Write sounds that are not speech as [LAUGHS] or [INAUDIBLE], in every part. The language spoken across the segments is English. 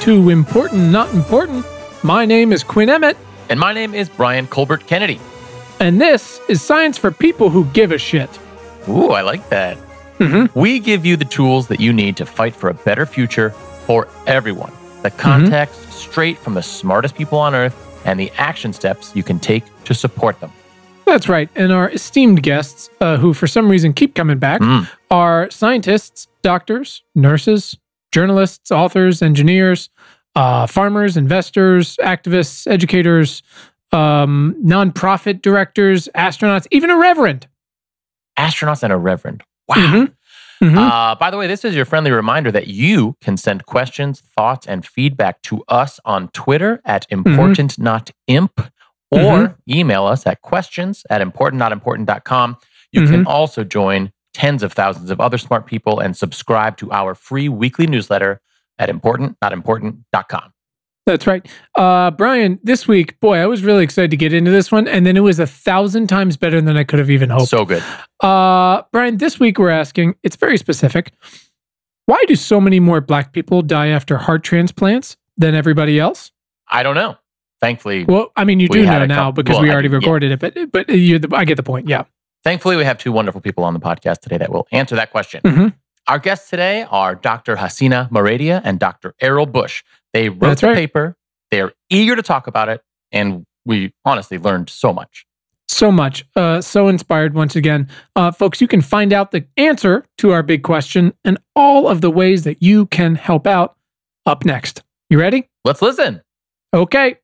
to Important Not Important. My name is Quinn Emmett, And my name is Brian Colbert Kennedy. and this is Science for People Who Give a Shit. Ooh, I like that. Mhm. We give you the tools that you need to fight for a better future for everyone. The context straight from the smartest people on earth and the action steps you can take to support them. That's right. And our esteemed guests, uh, who for some reason keep coming back, Mm. are scientists, doctors, nurses, journalists, authors, engineers, uh, farmers, investors, activists, educators, um, nonprofit directors, astronauts, even a reverend. Astronauts and a reverend. Wow. Mhm. Mhm. Uh, by the way, this is your friendly reminder that you can send questions, thoughts, and feedback to us on Twitter at importantnotimp or email us at questions at importantnotimportant.com. You can also join tens of thousands of other smart people and subscribe to our free weekly newsletter at importantnotimportant.com. That's right. Uh, Brian, this week, boy, I was really excited to get into this one. And then it was a thousand times better than I could have even hoped. So good. Uh, Brian, this week we're asking, it's very specific. Why do so many more black people die after heart transplants than everybody else? I don't know. Thankfully, Well, I mean, you do know now couple- because well, we I already yeah. recorded it, but but you the, I get the point. Yeah. Thankfully, we have two wonderful people on the podcast today that will answer that question. Mhm. Our guests today are Dr. Hasina Maredia and Dr. Errol Bush. They wrote That's the right. paper. They're eager to talk about it, and we honestly learned so much. So much. Uh, so inspired once again. Uh, folks, you can find out the answer to our big question and all of the ways that you can help out up next. You ready? Let's listen. Okay.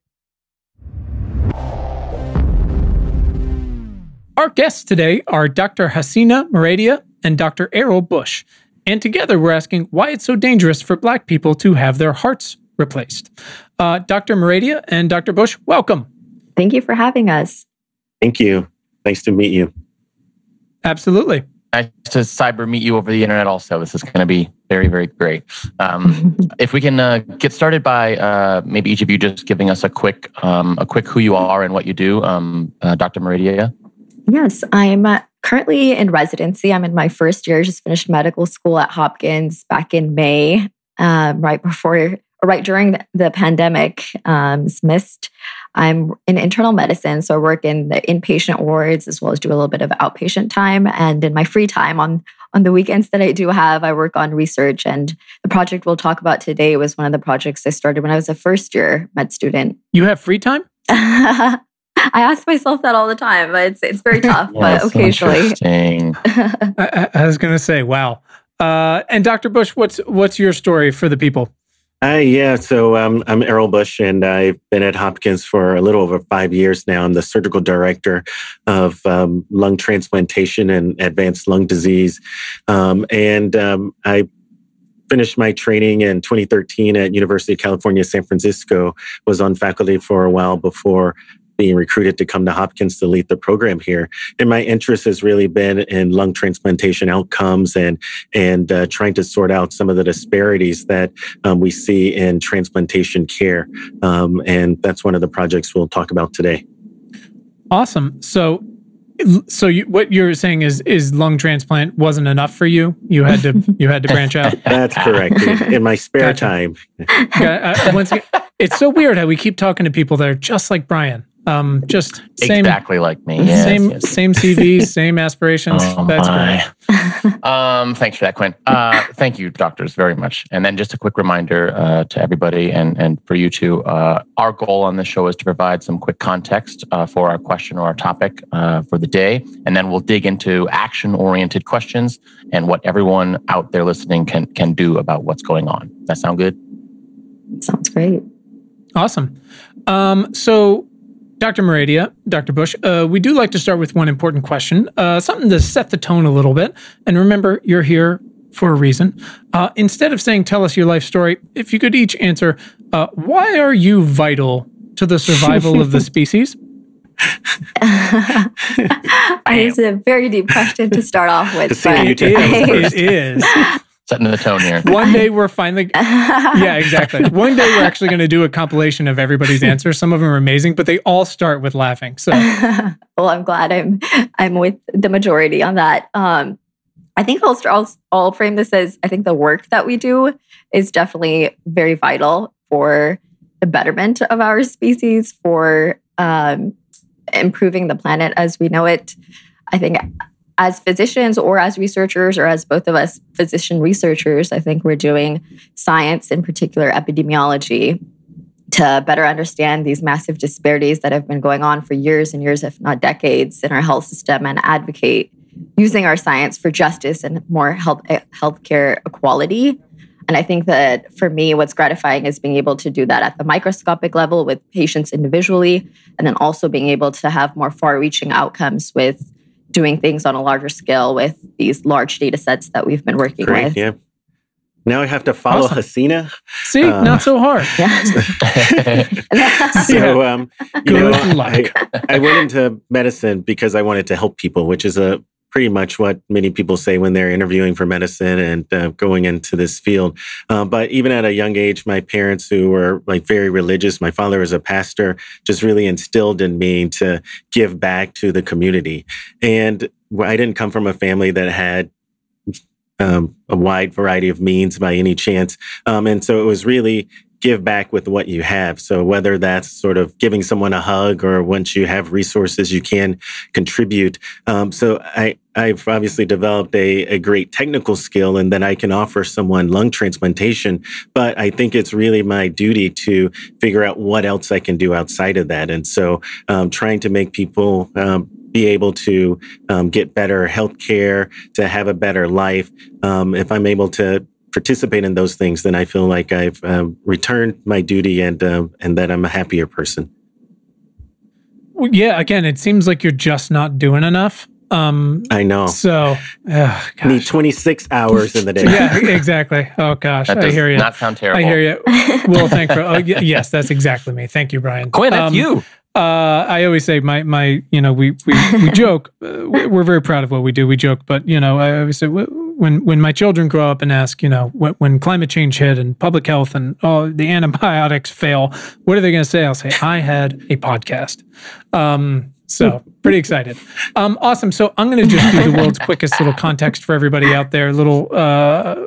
Our guests today are Dr. Hasina Maredia and Dr. Errol Bush. And together we're asking why it's so dangerous for Black people to have their hearts replaced. Uh, Dr. Maredia and Dr. Bush, welcome. Thank you for having us. Thank you. Nice to meet you. Absolutely. Nice to cyber meet you over the internet also. This is going to be very, very great. Um, [LAUGHS] if we can uh, get started by uh, maybe each of you just giving us a quick, um, a quick who you are and what you do. Um, uh, Dr. Maredia. Yes, I'm uh, currently in residency. I'm in my first year, just finished medical school at Hopkins back in May, um, right before, or right during the, the pandemic. Um, missed. I'm in internal medicine, so I work in the inpatient wards as well as do a little bit of outpatient time. And in my free time on on the weekends that I do have, I work on research. And the project we'll talk about today was one of the projects I started when I was a first year med student. You have free time? [LAUGHS] I ask myself that all the time, but it's it's very tough. [LAUGHS] but occasionally, interesting. [LAUGHS] I, I I was going to say, wow. Uh, and Dr. Bush, what's what's your story for the people? Hi, yeah. So um, I'm Errol Bush, and I've been at Hopkins for a little over five years now. I'm the surgical director of um, lung transplantation and advanced lung disease. Um, and um, I finished my training in 2013 at University of California, San Francisco. Was on faculty for a while before being recruited to come to Hopkins to lead the program here. And my interest has really been in lung transplantation outcomes and and uh, trying to sort out some of the disparities that um, we see in transplantation care. Um, and that's one of the projects we'll talk about today. Awesome. So, so you, what you're saying is is lung transplant wasn't enough for you. You had to [LAUGHS] you had to branch out. That's correct. In, in my spare Gotcha. time. Yeah, uh, once again, it's so weird how we keep talking to people that are just like Brian. Um, just same exactly like me. Yes, same yes. same CV, [LAUGHS] same aspirations. Oh, That's my. great. um, thanks for that, Quinn. Uh, thank you, doctors, very much. And then just a quick reminder uh, to everybody and, and for you too. Uh, our goal on this show is to provide some quick context uh, for our question or our topic uh, for the day. And then we'll dig into action oriented questions and what everyone out there listening can, can do about what's going on. That sound good? sounds great. Awesome. Um, so, Dr. Maredia, Dr. Bush, uh, we do like to start with one important question, uh, something to set the tone a little bit. And remember, you're here for a reason. Uh, instead of saying, tell us your life story, if you could each answer, uh, why are you vital to the survival of the [LAUGHS] species? [LAUGHS] it's a very deep question to start off with. Christina, but you take that It first. [LAUGHS] is. Setting the tone here. [LAUGHS] One day we're finally, yeah, exactly. [LAUGHS] One day we're actually going to do a compilation of everybody's answers. Some of them are amazing, but they all start with laughing. So, [LAUGHS] well, I'm glad I'm I'm with the majority on that. Um, I think I'll, I'll I'll frame this as I think the work that we do is definitely very vital for the betterment of our species, for um, improving the planet as we know it. I think as physicians or as researchers or as both of us physician researchers, I think we're doing science, in particular epidemiology, to better understand these massive disparities that have been going on for years and years, if not decades, in our health system and advocate using our science for justice and more health eh, healthcare equality. And I think that for me, what's gratifying is being able to do that at the microscopic level with patients individually, and then also being able to have more far reaching outcomes with doing things on a larger scale with these large data sets that we've been working Great, with. yeah. Now I have to follow Awesome. Hasina. See, Uh, not so hard. [LAUGHS] Yeah. [LAUGHS] So, um, you know, Good luck. I, I went into medicine because I wanted to help people, which is a pretty much what many people say when they're interviewing for medicine and uh, going into this field. Uh, but even at a young age, my parents, who were like very religious, my father was a pastor, just really instilled in me to give back to the community. And I didn't come from a family that had um, a wide variety of means by any chance. Um, and so it was really give back with what you have. So whether that's sort of giving someone a hug or once you have resources, you can contribute. Um, so I, I've obviously developed a, a great technical skill and then I can offer someone lung transplantation. But I think it's really my duty to figure out what else I can do outside of that. And so um, trying to make people um, be able to um, get better health care, to have a better life. Um, if I'm able to participate in those things, then I feel like I've um, returned my duty and um, and that I'm a happier person. Well, yeah, again, it seems like you're just not doing enough. Um, I know. so, ugh, need 26 hours in the day. yeah, exactly. Oh gosh, That I hear you. not sound terrible. I hear you. [LAUGHS] Well, thank you. Oh, y- yes, that's exactly me. Thank you, Brian. Quinn, that's Um, you. Uh, I always say my my you know we we, we joke uh, we- we're very proud of what we do we joke but you know I always say wh- when when my children grow up and ask you know when, when climate change hit and public health and oh the [LAUGHS] antibiotics fail what are they going to say? I'll say I had a podcast. Um, so pretty excited. Um, awesome. So I'm going to just do the world's [LAUGHS] quickest little context for everybody out there little uh,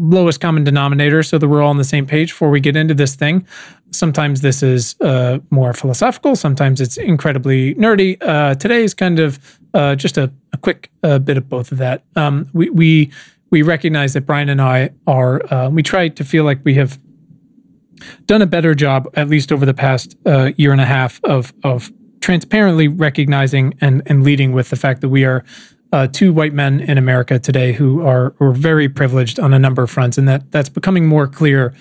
lowest common denominator so that we're all on the same page before we get into this thing. Sometimes this is uh, more philosophical, sometimes it's incredibly nerdy. Uh, today is kind of uh, just a, a quick uh, bit of both of that. Um, we, we, we recognize that Brian and I are, uh, we try to feel like we have done a better job, at least over the past uh, year and a half, of, of transparently recognizing and, and leading with the fact that we are uh, two white men in America today who are, are very privileged on a number of fronts, and that that's becoming more clear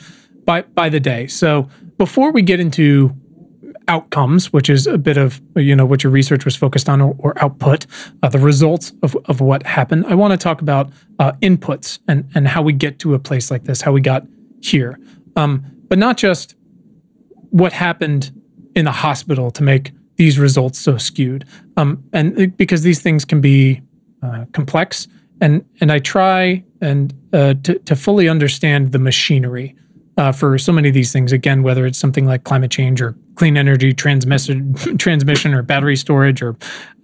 by by the day. So before we get into outcomes, which is a bit of you know what your research was focused on, or, or output, uh, the results of, of what happened, I want to talk about uh, inputs and and how we get to a place like this, how we got here, um, but not just what happened in the hospital to make these results so skewed, um, and because these things can be uh, complex, and and I try and uh, to to fully understand the machinery uh, for so many of these things. Again, whether it's something like climate change or clean energy transmission, [LAUGHS] transmission or battery storage or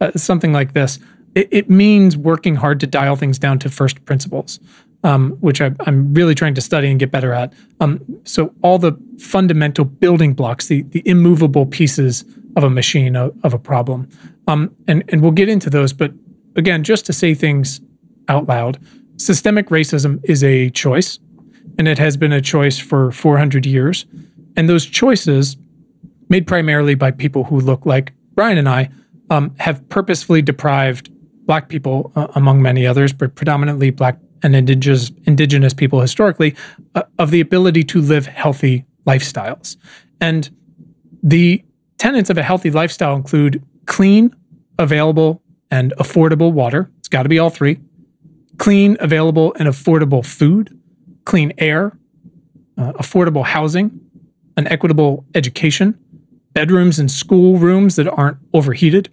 uh, something like this, it, it means working hard to dial things down to first principles, um, which I, I'm really trying to study and get better at. Um, so all the fundamental building blocks, the the immovable pieces of a machine of, of a problem, um, and and we'll get into those. But again, just to say things out loud, systemic racism is a choice and it has been a choice for 400 years. And those choices, made primarily by people who look like Brian and I, um, have purposefully deprived Black people, uh, among many others, but predominantly Black and indigenous, indigenous people historically, uh, of the ability to live healthy lifestyles. And the tenets of a healthy lifestyle include clean, available, and affordable water. It's got to be all three. Clean, available, and affordable food clean air, uh, affordable housing, an equitable education, bedrooms and school rooms that aren't overheated,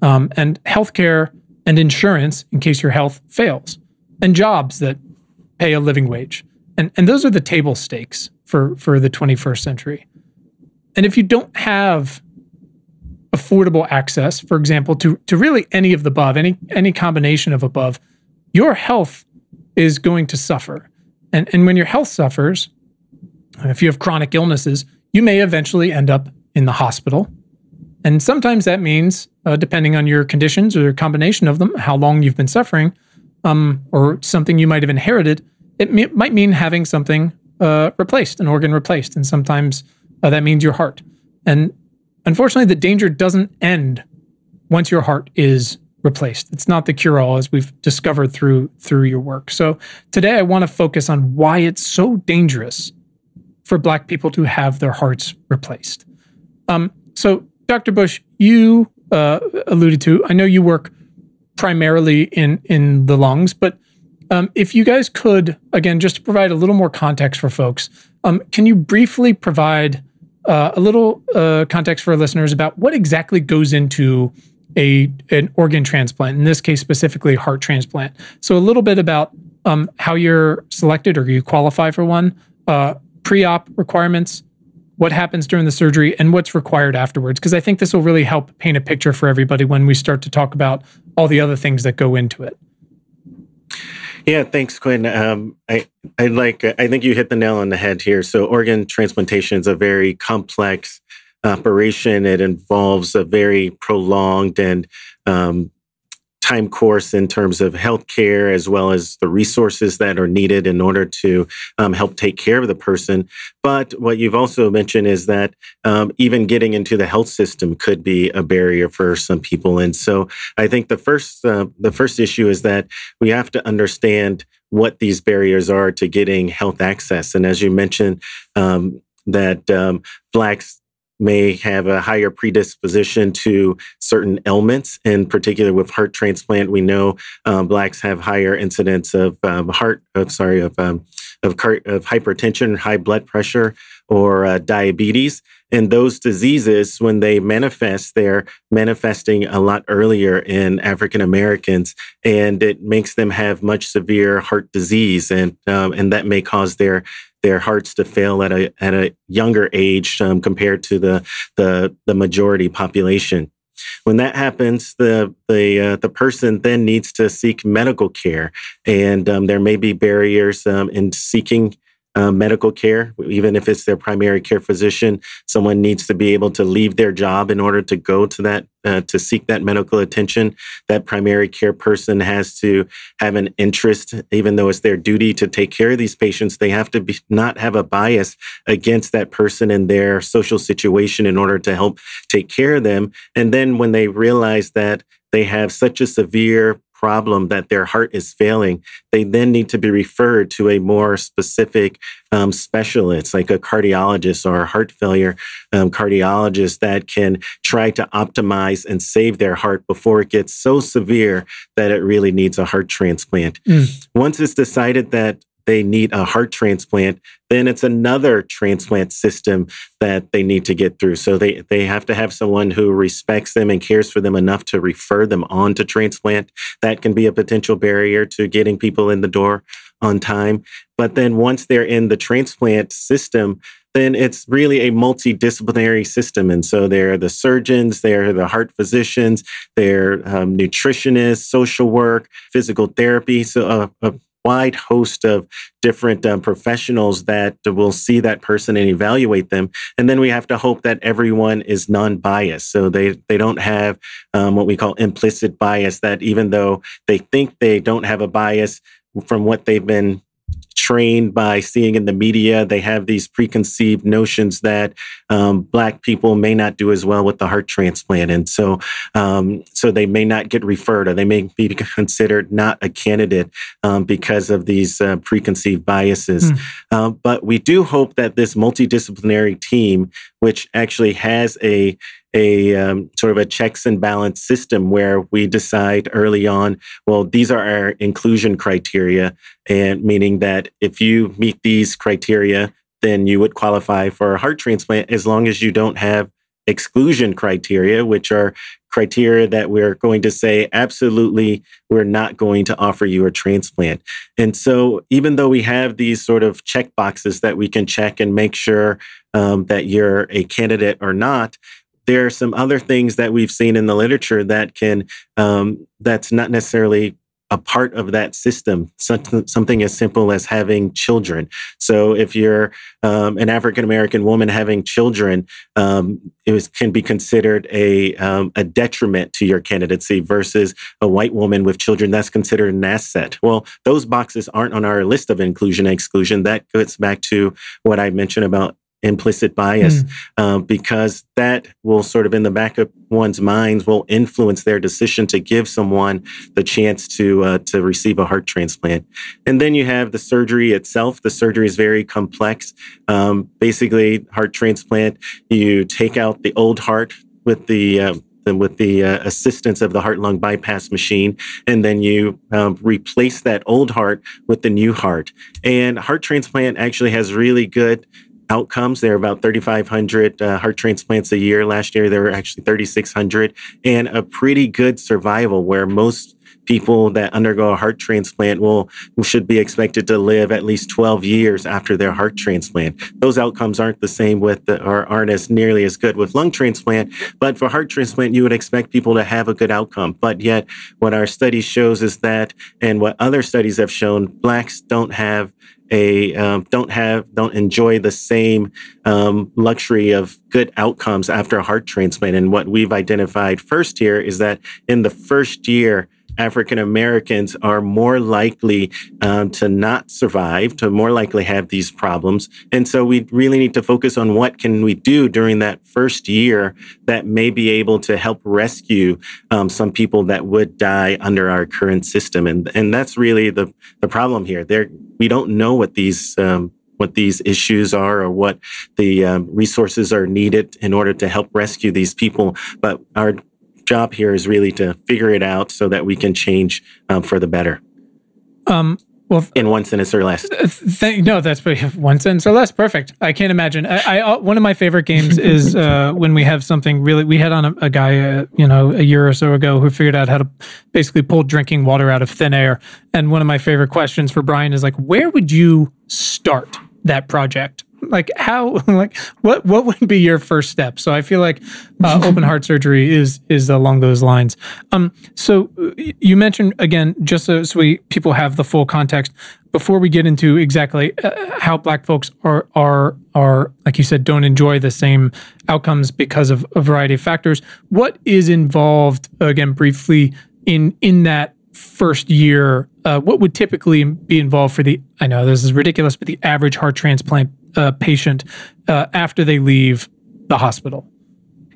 um, and healthcare and insurance in case your health fails, and jobs that pay a living wage. And, and those are the table stakes for, for the 21st century. And if you don't have affordable access, for example, to, to really any of the above, any, any combination of above, your health is going to suffer. And, and when your health suffers, if you have chronic illnesses, you may eventually end up in the hospital. And sometimes that means, uh, depending on your conditions or a combination of them, how long you've been suffering, um, or something you might have inherited, it might mean having something uh, replaced, an organ replaced. And sometimes uh, that means your heart. And unfortunately, the danger doesn't end once your heart is replaced. It's not the cure all, as we've discovered through through your work. So today, I want to focus on why it's so dangerous for Black people to have their hearts replaced. Um, so, Dr. Bush, you uh, alluded to. I know you work primarily in in the lungs, but um, if you guys could, again, just to provide a little more context for folks, um, can you briefly provide uh, a little uh, context for listeners about what exactly goes into a an organ transplant? In this case, specifically heart transplant. So a little bit about um, how you're selected or you qualify for one, uh, pre-op requirements, what happens during the surgery, and what's required afterwards. Because I think this will really help paint a picture for everybody when we start to talk about all the other things that go into it. Yeah, thanks, Quinn. Um, I I like. I think you hit the nail on the head here. So, organ transplantation is a very complex operation. It involves a very prolonged and um, time course in terms of healthcare as well as the resources that are needed in order to um, help take care of the person. But what you've also mentioned is that um, even getting into the health system could be a barrier for some people. And so I think the first uh, the first issue is that we have to understand what these barriers are to getting health access. And as you mentioned, um, that um, blacks may have a higher predisposition to certain ailments. In particular, with heart transplant, we know um, blacks have higher incidence of um, heart, of sorry, of um, of, car- of hypertension, high blood pressure, or uh, diabetes. And those diseases, when they manifest, they're manifesting a lot earlier in African Americans, and it makes them have much severe heart disease, and um, and that may cause their their hearts to fail at a at a younger age um, compared to the the the majority population. When that happens, the the uh, the person then needs to seek medical care, and um, there may be barriers um, in seeking uh, medical care, even if it's their primary care physician. Someone needs to be able to leave their job in order to go to that, uh, to seek that medical attention. That primary care person has to have an interest, even though it's their duty to take care of these patients. They have to be, not have a bias against that person and their social situation in order to help take care of them. And then when they realize that they have such a severe problem that their heart is failing, they then need to be referred to a more specific um, specialist, like a cardiologist or a heart failure um, cardiologist that can try to optimize and save their heart before it gets so severe that it really needs a heart transplant. Mm. Once it's decided that they need a heart transplant, then it's another transplant system that they need to get through. So they, they have to have someone who respects them and cares for them enough to refer them on to transplant. That can be a potential barrier to getting people in the door on time. But then once they're in the transplant system, then it's really a multidisciplinary system. And so there are the surgeons, there are the heart physicians, there are um, nutritionists, social work, physical therapy. So uh, a wide host of different um, professionals that will see that person and evaluate them. And then we have to hope that everyone is non-biased. So they, they don't have um, what we call implicit bias, that even though they think they don't have a bias from what they've been trained by seeing in the media. They have these preconceived notions that um, Black people may not do as well with the heart transplant, and so um, so they may not get referred, or they may be [LAUGHS] considered not a candidate um, because of these uh, preconceived biases. Mm. but we do hope that this multidisciplinary team, which actually has a a um, sort of a checks and balance system where we decide early on, well, these are our inclusion criteria, and meaning that if you meet these criteria, then you would qualify for a heart transplant as long as you don't have exclusion criteria, which are criteria that we're going to say, absolutely, we're not going to offer you a transplant. And so, even though we have these sort of check boxes that we can check and make sure um, that you're a candidate or not, there are some other things that we've seen in the literature that can um, that's not necessarily a part of that system, something, something as simple as having children. So if you're um, an African American woman having children, um, it was, can be considered a, um, a detriment to your candidacy versus a white woman with children. That's considered an asset. Well, those boxes aren't on our list of inclusion and exclusion. That goes back to what I mentioned about implicit bias mm. uh, because that will sort of in the back of one's minds will influence their decision to give someone the chance to uh, to receive a heart transplant and then you have the surgery itself the surgery is very complex um, basically heart transplant you take out the old heart with the uh, with the uh, assistance of the heart lung bypass machine. And then you um, replace that old heart with the new heart. And heart transplant actually has really good outcomes. There are about 3,500 uh, heart transplants a year. Last year, there were actually 3,600, and a pretty good survival where most people that undergo a heart transplant will should be expected to live at least 12 years after their heart transplant. Those outcomes aren't the same with the, or aren't as nearly as good with lung transplant, but for heart transplant you would expect people to have a good outcome. But yet what our study shows is that and what other studies have shown blacks don't have a um, don't have don't enjoy the same um, luxury of good outcomes after a heart transplant. And what we've identified first here is that in the first year African Americans are more likely um, to not survive, to more likely have these problems. And so we really need to focus on what can we do during that first year that may be able to help rescue um, some people that would die under our current system. And, and that's really the, the problem here. There, we don't know what these um, what these issues are or what the um, resources are needed in order to help rescue these people. But our job here is really to figure it out so that we can change um, for the better. Um, well, in one sentence or less. Th- no, that's [LAUGHS] one sentence or less. Perfect. I can't imagine. I, I uh, one of my favorite games [LAUGHS] is uh, when we have something really. We had on a, a guy, uh, you know, a year or so ago who figured out how to basically pull drinking water out of thin air. And one of my favorite questions for Brian is like, where would you start that project? Like how [LAUGHS] like what what would be your first step? So i feel like uh, open heart [LAUGHS] surgery is is along those lines. Um so you mentioned again just so, so we people have the full context before we get into exactly uh, how black folks are are are like you said don't enjoy the same outcomes because of a variety of factors what is involved again briefly in in that first year uh, what would typically be involved for the i know this is ridiculous but the average heart transplant uh, patient uh, after they leave the hospital?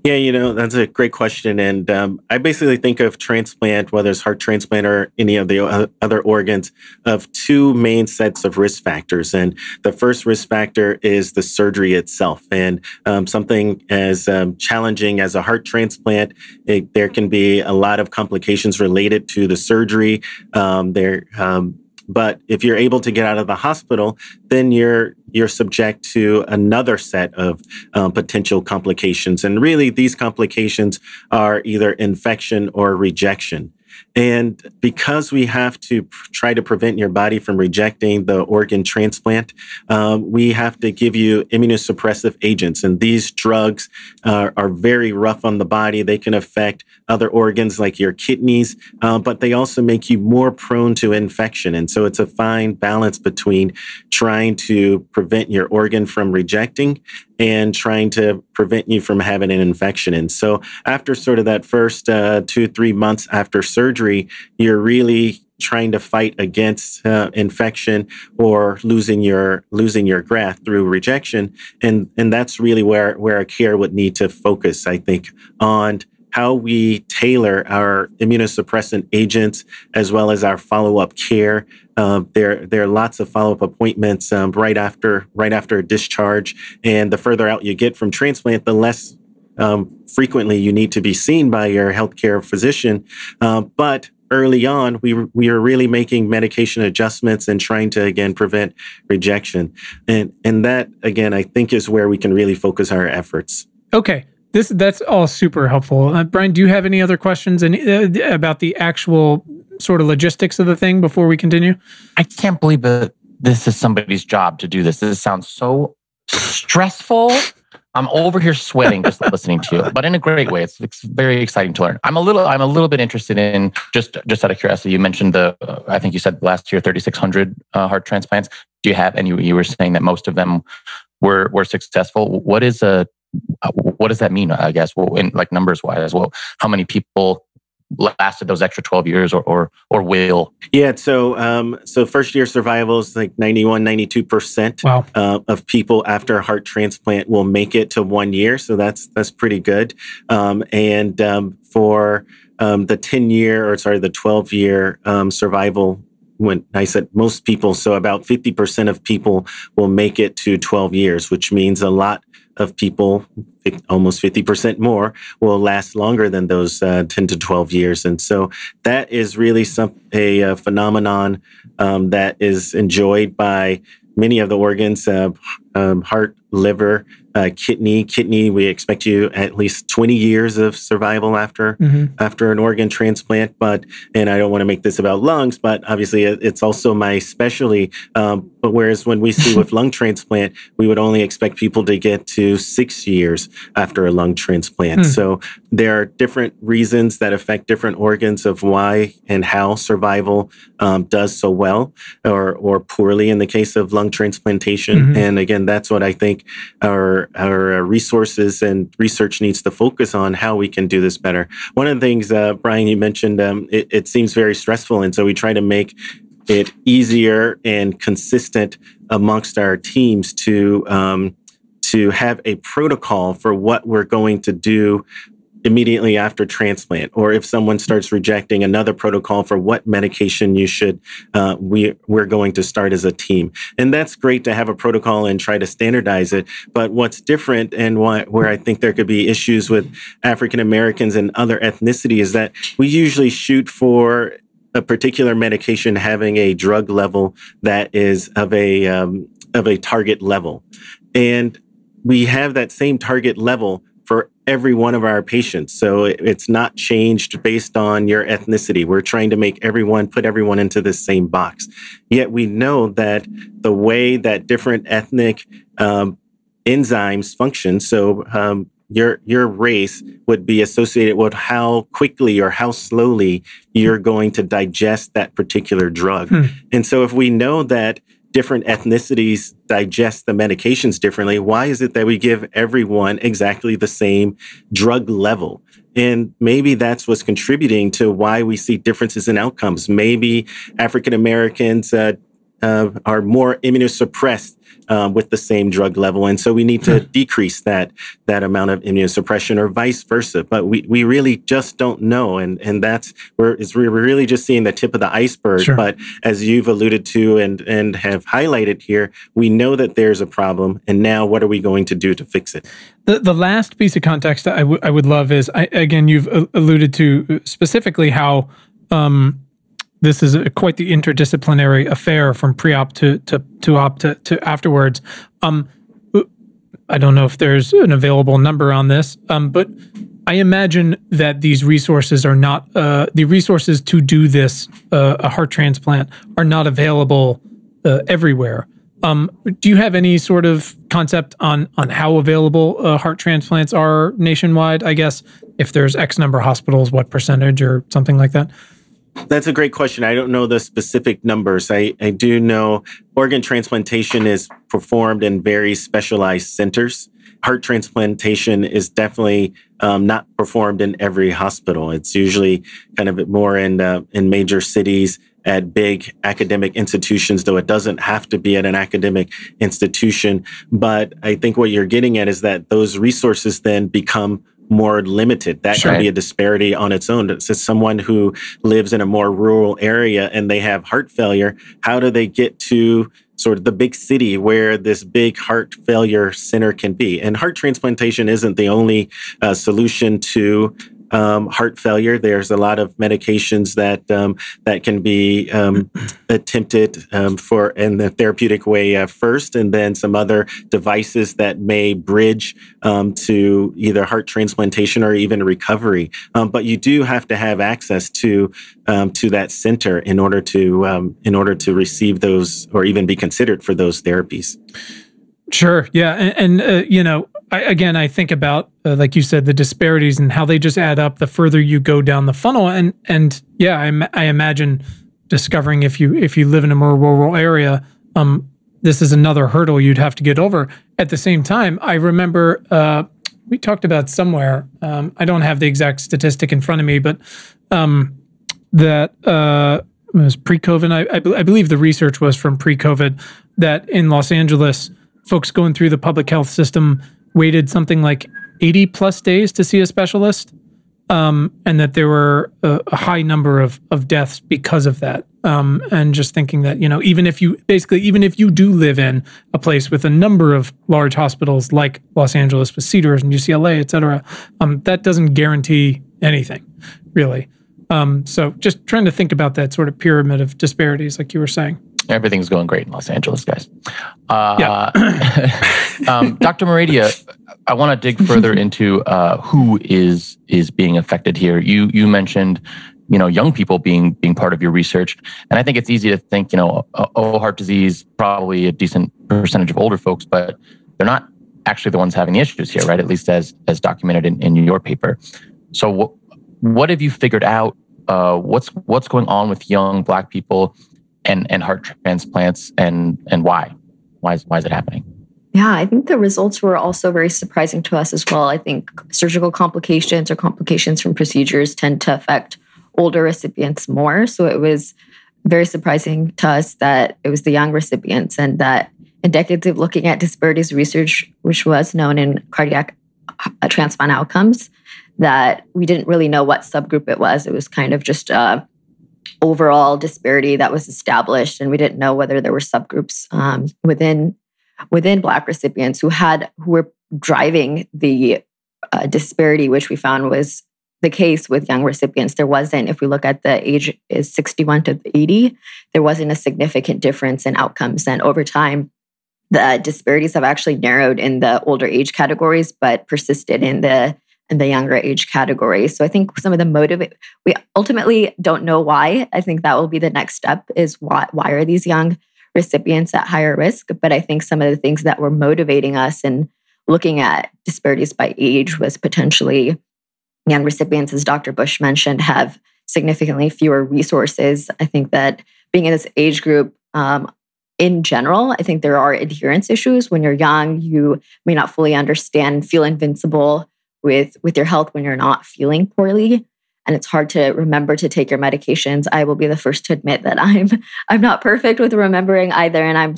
Yeah, you know, that's a great question. And um, I basically think of transplant, whether it's heart transplant or any of the other organs, of two main sets of risk factors. And the first risk factor is the surgery itself. And um, something as um, challenging as a heart transplant, it, there can be a lot of complications related to the surgery. Um, there, um, but if you're able to get out of the hospital, then you're you're subject to another set of um, potential complications. And really, these complications are either infection or rejection. And because we have to try to prevent your body from rejecting the organ transplant, um, we have to give you immunosuppressive agents. And these drugs uh, are very rough on the body. They can affect other organs like your kidneys, uh, but they also make you more prone to infection. And so it's a fine balance between trying to prevent your organ from rejecting and trying to prevent you from having an infection. And so, after sort of that first uh, two, three months after surgery, you're really trying to fight against uh, infection or losing your losing your graft through rejection and and that's really where where our care would need to focus i think on how we tailor our immunosuppressant agents as well as our follow-up care. Uh, there, there are lots of follow-up appointments um, right after right after discharge, and the further out you get from transplant, the less um, frequently you need to be seen by your healthcare physician. Uh, but early on, we we are really making medication adjustments and trying to again prevent rejection, and and that again I think is where we can really focus our efforts. Okay, this that's all super helpful. Uh, Brian, do you have any other questions any, uh, about the actual sort of logistics of the thing before we continue? I can't believe that this is somebody's job to do this. This sounds so stressful, I'm over here sweating just listening to you, but in a great way. It's, it's very exciting to learn. I'm a little I'm a little bit interested in just just out of curiosity. You mentioned the uh, I think you said last year 3,600 uh, heart transplants. Do you have and you you were saying that most of them were were successful. What is a what does that mean? I guess well, in like numbers wise, well, how many people lasted those extra 12 years or or, or will yeah so um, so first year survival is like 91 92% wow. uh, of people after a heart transplant will make it to one year so that's that's pretty good um, and um, for um, the 10 year or sorry the 12 year um, survival when I said most people, so about 50% of people will make it to 12 years, which means a lot of people, almost 50% more, will last longer than those uh, 10 to 12 years. And so that is really some, a, a phenomenon um, that is enjoyed by many of the organs, uh, um, heart, liver, uh, kidney. Kidney, we expect you at least 20 years of survival after mm-hmm. after an organ transplant. But and I don't want to make this about lungs, but obviously it's also my specialty. Um, but whereas when we see [LAUGHS] with lung transplant, we would only expect people to get to six years after a lung transplant. Mm. So there are different reasons that affect different organs of why and how survival um, does so well or or poorly in the case of lung transplantation. Mm-hmm. And again, that's what I think our our uh, resources and research needs to focus on how we can do this better. One of the things, uh, Brian, you mentioned, um, it, it seems very stressful, and so we try to make it easier and consistent amongst our teams to um, to have a protocol for what we're going to do immediately after transplant, or if someone starts rejecting another protocol for what medication you should, uh, we we're going to start as a team, and that's great to have a protocol and try to standardize it. But what's different, and why, where I think there could be issues with African Americans and other ethnicity, is that we usually shoot for a particular medication having a drug level that is of a um, of a target level, and we have that same target level every one of our patients. So it's not changed based on your ethnicity. We're trying to make everyone put everyone into the same box. Yet we know that the way that different ethnic um, enzymes function, so um, your your race would be associated with how quickly or how slowly you're going to digest that particular drug. Hmm. And so if we know that different ethnicities digest the medications differently. Why is it that we give everyone exactly the same drug level? And maybe that's what's contributing to why we see differences in outcomes. Maybe African Americans uh, uh, are more immunosuppressed um, with the same drug level. And so we need to hmm. decrease that that amount of immunosuppression or vice versa. But we, we really just don't know. And and that's we're, we're really just seeing the tip of the iceberg. Sure. But as you've alluded to and, and have highlighted here, we know that there's a problem. And now what are we going to do to fix it? The, the last piece of context I, w- I would love is, I, again, you've alluded to specifically how um, this is a, quite the interdisciplinary affair from pre-op to to to op to, to afterwards. Um, I don't know if there's an available number on this, um, but I imagine that these resources are not uh, the resources to do this uh, a heart transplant are not available uh, everywhere. Um, do you have any sort of concept on on how available uh, heart transplants are nationwide? I guess if there's X number of hospitals, what percentage or something like that. That's a great question. I don't know the specific numbers. I, I do know organ transplantation is performed in very specialized centers. Heart transplantation is definitely um, not performed in every hospital. It's usually kind of more in uh, in major cities at big academic institutions, though it doesn't have to be at an academic institution. But I think what you're getting at is that those resources then become more limited. That sure. can be a disparity on its own. So someone who lives in a more rural area and they have heart failure, how do they get to sort of the big city where this big heart failure center can be? And heart transplantation isn't the only uh, solution to um, heart failure. There's a lot of medications that um, that can be um, [CLEARS THROAT] attempted um, for in the therapeutic way uh, first, and then some other devices that may bridge um, to either heart transplantation or even recovery. Um, but you do have to have access to to that center in order to in order to receive those or even be considered for those therapies. Sure. Yeah. And, and uh, you know, I, again, I think about, uh, like you said, the disparities and how they just add up the further you go down the funnel. And, and yeah, I, I imagine discovering if you, if you live in a more rural area, um, this is another hurdle you'd have to get over. At the same time, I remember, uh, we talked about somewhere, um, I don't have the exact statistic in front of me, but, um, that, uh, was pre-COVID. I, I, I believe the research was from pre-COVID that in Los Angeles, folks going through the public health system waited something like 80 plus days to see a specialist. Um, and that there were a, a, high number of, of deaths because of that. Um, and just thinking that, you know, even if you basically, even if you do live in a place with a number of large hospitals like Los Angeles with Cedars and UCLA, et cetera, um, that doesn't guarantee anything, really. Um, so just trying to think about that sort of pyramid of disparities, like you were saying. Everything's going great in Los Angeles, guys. Uh, yeah. [LAUGHS] um, Dr. Maredia, I want to dig further [LAUGHS] into uh, who is is being affected here. You you mentioned, you know, young people being being part of your research, and I think it's easy to think, you know, oh, heart disease, probably a decent percentage of older folks, but they're not actually the ones having the issues here, right? At least as as documented in, in your paper. So, what what have you figured out? Uh, what's what's going on with young Black people? And and heart transplants and and why? Why is why is it happening? Yeah i think the results were also very surprising to us as well. I think surgical complications or complications from procedures tend to affect older recipients more. So it was very surprising to us that it was the young recipients and that in decades of looking at disparities research which was known in cardiac uh, transplant outcomes that we didn't really know what subgroup it was. It was kind of just uh, overall disparity that was established, and we didn't know whether there were subgroups um, within within Black recipients who had who were driving the uh, disparity, which we found was the case with young recipients. There wasn't, if we look at the age is 61 to 80, there wasn't a significant difference in outcomes. And over time, the disparities have actually narrowed in the older age categories, but persisted in the in the younger age category. So I think some of the motive we ultimately don't know why. I think that will be the next step is why why are these young recipients at higher risk? But I think some of the things that were motivating us in looking at disparities by age was potentially young recipients, as Dr. Bush mentioned, have significantly fewer resources. I think that being in this age group um, in general, I think there are adherence issues. When you're young, you may not fully understand, feel invincible with with your health when you're not feeling poorly. And it's hard to remember to take your medications. I will be the first to admit that [LAUGHS] i'm i'm not perfect with remembering either. And i'm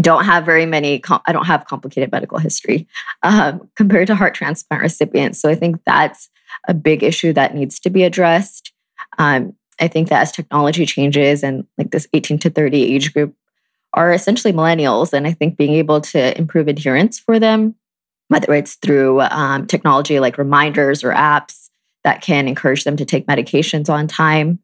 don't have very many i don't have complicated medical history um, compared to heart transplant recipients. So i think that's a big issue that needs to be addressed. Um, i think that as technology changes and like this 18 to 30 age group are essentially millennials and i think being able to improve adherence for them whether it's through um, technology like reminders or apps that can encourage them to take medications on time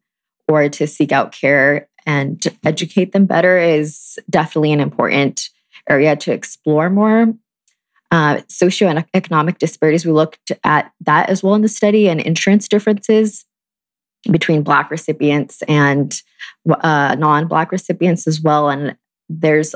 or to seek out care and educate them better is definitely an important area to explore more. Uh, socioeconomic disparities, we looked at that as well in the study and insurance differences between Black recipients and uh, non Black recipients as well. And there's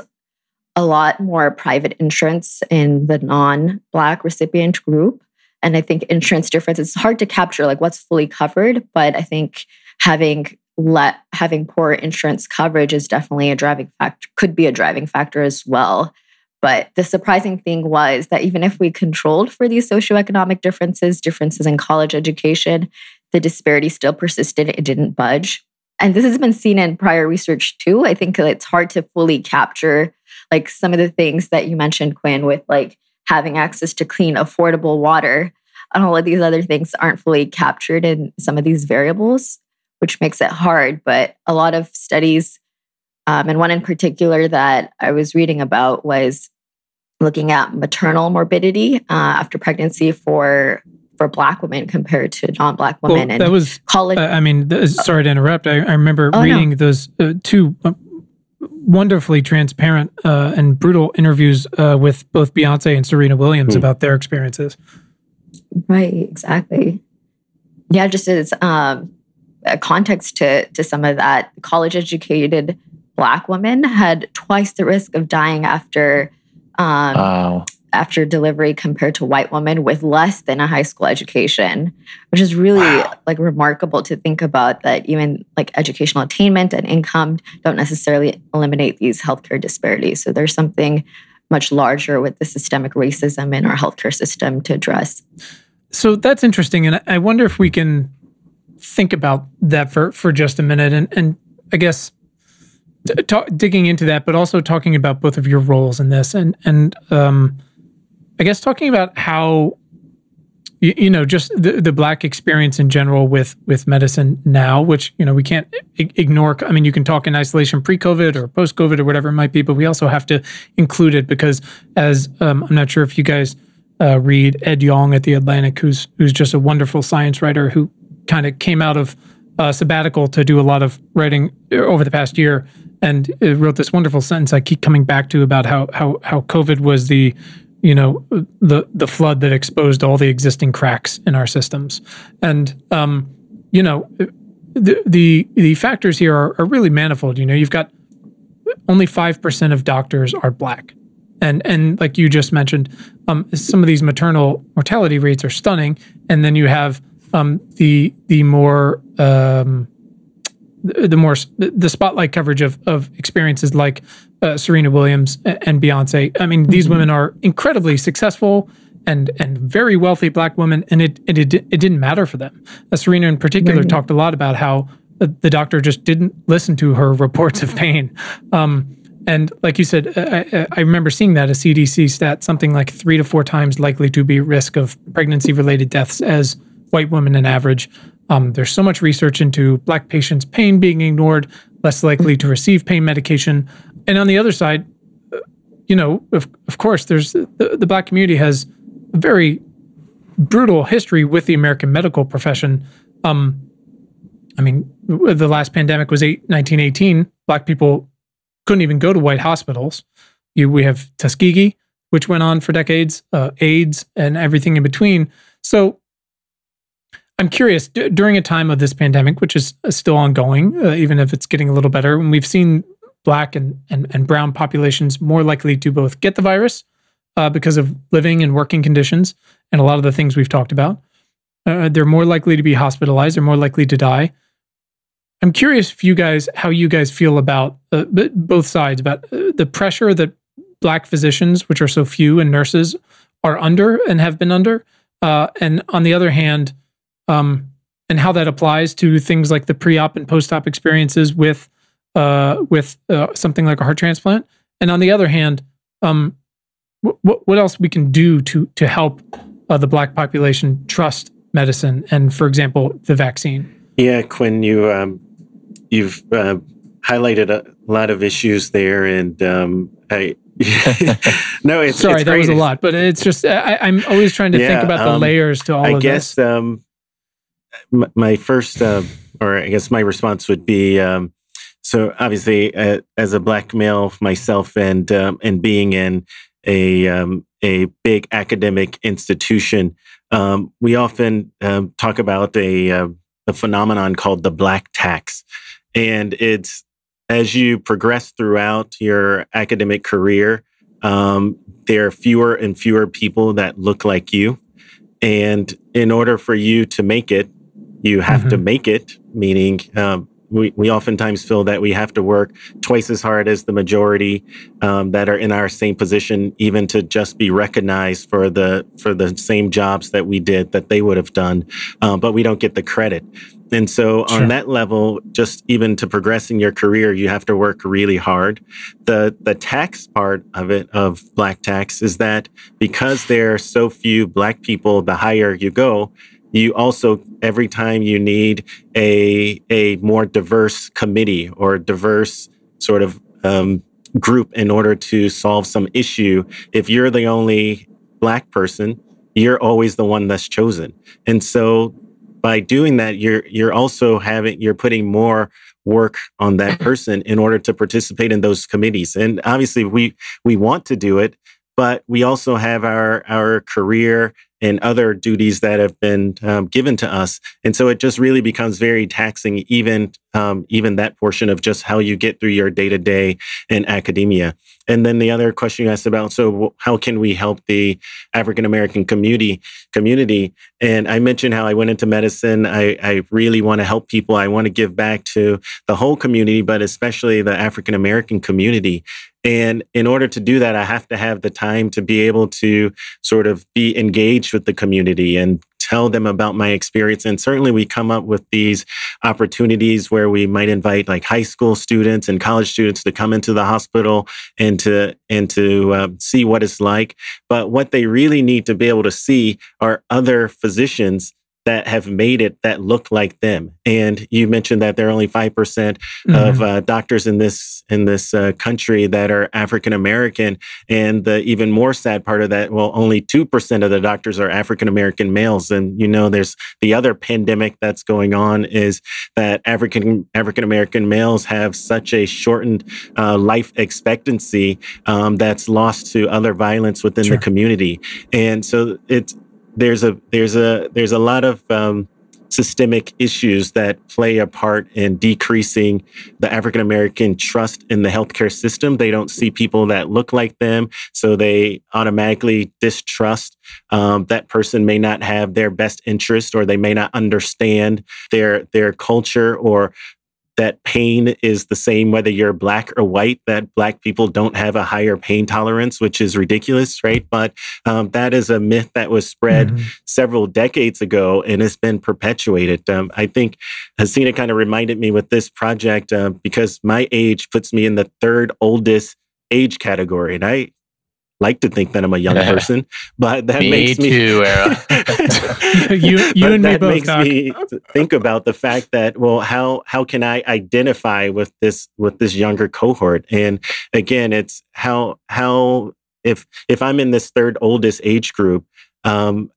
a lot more private insurance in the non Black recipient group. And I think insurance difference, it's hard to capture like what's fully covered, but I think having let having poor insurance coverage is definitely a driving factor, could be a driving factor as well. But the surprising thing was that even if we controlled for these socioeconomic differences, differences in college education, the disparity still persisted. It didn't budge. And this has been seen in prior research too. I think it's hard to fully capture like some of the things that you mentioned, Quinn, with like having access to clean, affordable water and all of these other things aren't fully captured in some of these variables, which makes it hard. But a lot of studies, um, and one in particular that I was reading about was looking at maternal morbidity uh, after pregnancy for for Black women compared to non-Black women. Well, and that was college. Uh, I mean, th- sorry to interrupt. I, I remember oh, reading no. those uh, two uh, wonderfully transparent uh, and brutal interviews uh, with both Beyonce and Serena Williams mm. about their experiences. Right, exactly. Yeah, just as um, a context to to some of that, college educated Black women had twice the risk of dying after um, Wow. After delivery compared to white women with less than a high school education, which is really Wow. like remarkable to think about that even like educational attainment and income don't necessarily eliminate these healthcare disparities. So there's something much larger with the systemic racism in our healthcare system to address. So that's interesting, and I wonder if we can think about that for for just a minute, and and I guess t- talk, digging into that, but also talking about both of your roles in this, and and um, I guess talking about how you, you know just the, the black experience in general with with medicine now, which you know we can't I- ignore. I mean, you can talk in isolation pre-COVID or post-COVID or whatever it might be, but we also have to include it because as um, I'm not sure if you guys uh, read Ed Yong at the Atlantic, who's who's just a wonderful science writer who kind of came out of uh, sabbatical to do a lot of writing over the past year, and uh, wrote this wonderful sentence I keep coming back to about how how how COVID was the you know the the flood that exposed all the existing cracks in our systems, and um, you know the the the factors here are, are really manifold. You know, you've got only five percent of doctors are black. And and like you just mentioned, um, some of these maternal mortality rates are stunning, and then you have um, the the more um, the the more the spotlight coverage of of experiences like uh, Serena Williams and Beyonce. I mean, these women are incredibly successful and and very wealthy black women, and it it it, it didn't matter for them. Uh, Serena in particular Right. talked a lot about how the, the doctor just didn't listen to her reports of pain. Um, and like you said, I, I- I remember seeing that a CDC stat, something like three to four times likely to be risk of pregnancy-related deaths as white women in average. Um, there's so much research into black patients' pain being ignored, less likely to receive pain medication. And on the other side, you know, of, of course, there's the, the black community has a very brutal history with the American medical profession. Um, I mean, the last pandemic was eight, 1918. Black people couldn't even go to white hospitals. You, we have Tuskegee, which went on for decades, uh, AIDS, and everything in between. So I'm curious d- during a time of this pandemic, which is uh, still ongoing, uh, even if it's getting a little better, and we've seen black and, and, and brown populations more likely to both get the virus uh, because of living and working conditions and a lot of the things we've talked about. Uh, they're more likely to be hospitalized, they're more likely to die. I'm curious if you guys, how you guys feel about uh, both sides, about uh, the pressure that black physicians, which are so few, and nurses are under and have been under, uh, and on the other hand, um, and how that applies to things like the pre-op and post-op experiences with uh, with uh, something like a heart transplant, and on the other hand, um, what what else we can do to to help uh, the black population trust medicine and, for example, the vaccine. Yeah, Quinn, you um, you've uh, highlighted a lot of issues there, and um, I [LAUGHS] no, it's Sorry, it's that was a lot, but it's just I, I'm always trying to think about the um, layers to all I of guess this. um, m- my first, uh, or I guess my response would be um, so obviously uh, as a black male myself, and um, and being in a um, a big academic institution, um, we often um, talk about a uh, a phenomenon called the black tax, and it's as you progress throughout your academic career, um, there are fewer and fewer people that look like you. And in order for you to make it, you have to make it, meaning um, we, we oftentimes feel that we have to work twice as hard as the majority um, that are in our same position, even to just be recognized for the for the same jobs that we did that they would have done, um, but we don't get the credit. And so, Sure. on that level, just even to progress in your career, you have to work really hard. the The tax part of it, of black tax, is that because there are so few black people, the higher you go, you also every time you need a a more diverse committee or diverse sort of um, group in order to solve some issue. If you're the only black person, you're always the one that's chosen, and so by doing that, you're you're also having you're putting more work on that [LAUGHS] person in order to participate in those committees. And obviously, we we want to do it, but we also have our our career and other duties that have been um, given to us. And so it just really becomes very taxing, even um, even that portion of just how you get through your day to day in academia. And then the other question you asked about, so how can we help the African American community community? And I mentioned how I went into medicine. I, I really want to help people. I want to give back to the whole community, but especially the African American community. And in order to do that, I have to have the time to be able to sort of be engaged with the community and tell them about my experience. And certainly we come up with these opportunities where we might invite like high school students and college students to come into the hospital and to, and to uh, see what it's like. But what they really need to be able to see are other physicians that have made it that look like them. And you mentioned that there are only 5% mm hmm of uh, doctors in this in this uh, country that are African American. And the even more sad part of that, well, only 2% of the doctors are African American males. And you know, there's the other pandemic that's going on is that African African American males have such a shortened uh, life expectancy um, that's lost to other violence within sure. the community. And so it's there's a there's a there's a lot of um, systemic issues that play a part in decreasing the African American trust in the healthcare system. They don't see people that look like them, so they automatically distrust. Um, that person may not have their best interest, or they may not understand their their culture or that pain is the same whether you're black or white, that black people don't have a higher pain tolerance, which is ridiculous, right? But um, that is a myth that was spread mm-hmm. several decades ago and has been perpetuated. Um, I think Hasina kind of reminded me with this project uh, because my age puts me in the third oldest age category. And I like to think that I'm a young person, but that me makes me too, [LAUGHS] you you and me that both. makes Doc. me think about the fact that well, how how can I identify with this with this younger cohort? And again, it's how how if if I'm in this third oldest age group, um,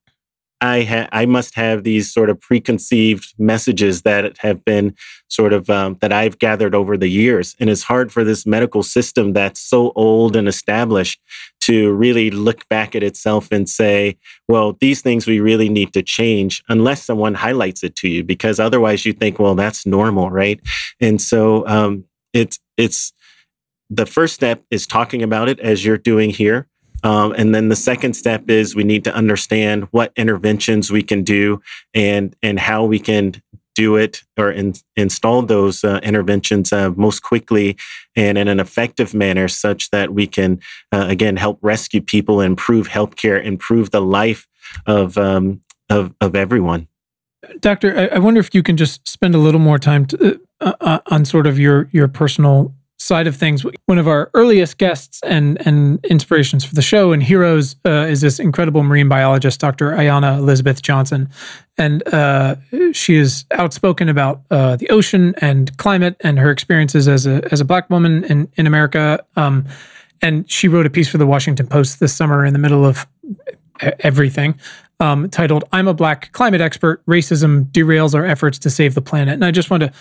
I ha- I must have these sort of preconceived messages that have been sort of um, that I've gathered over the years, and it's hard for this medical system that's so old and established to really look back at itself and say, well, these things we really need to change, unless someone highlights it to you, because otherwise you think, well, that's normal, right? And so um, it's it's the first step is talking about it as you're doing here um, and then the second step is we need to understand what interventions we can do and and how we can do it or in, install those uh, interventions uh, most quickly and in an effective manner such that we can uh, again help rescue people improve healthcare improve the life of um, of, of everyone. Doctor I, I, wonder if you can just spend a little more time to, uh, uh, on sort of your your personal side of things, one of our earliest guests and and inspirations for the show and heroes uh, is this incredible marine biologist, Dr. Ayana Elizabeth Johnson, and uh, she is outspoken about uh, the ocean and climate and her experiences as a as a black woman in in America. Um, and she wrote a piece for the Washington Post this summer in the middle of everything. Um, titled "I'm a Black Climate Expert: Racism Derails Our Efforts to Save the Planet." And I just want to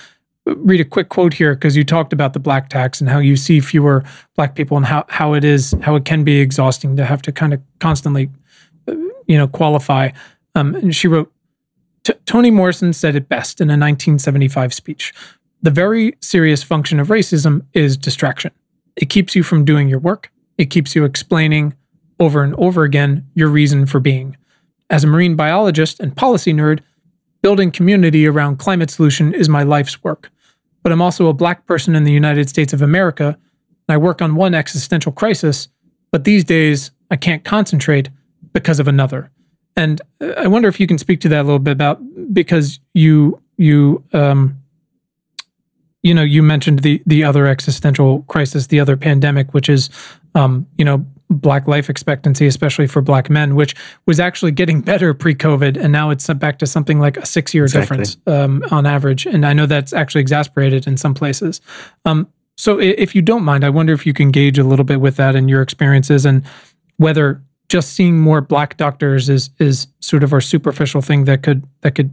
read a quick quote here because you talked about the black tax and how you see fewer black people and how, how it is how it can be exhausting to have to kind of constantly you know qualify. Um, and she wrote toni morrison said it best in a 1975 speech. The very serious function of racism is distraction. It keeps you from doing your work. It keeps you explaining over and over again your reason for being. As a marine biologist and policy nerd Building community around climate solution is my life's work. But I'm also a black person in the United States of America, and I work on one existential crisis, but these days I can't concentrate because of another. And I wonder if you can speak to that a little bit about because you you um, you know you mentioned the the other existential crisis, the other pandemic, which is um, you know black life expectancy, especially for black men, which was actually getting [LAUGHS] better pre-COVID, and now it's back to something like a six-year exactly. difference um, on average. And I know that's actually exasperated in some places. Um, so, if you don't mind, I wonder if you can gauge a little bit with that and your experiences, and whether just seeing more black doctors is is sort of our superficial thing that could that could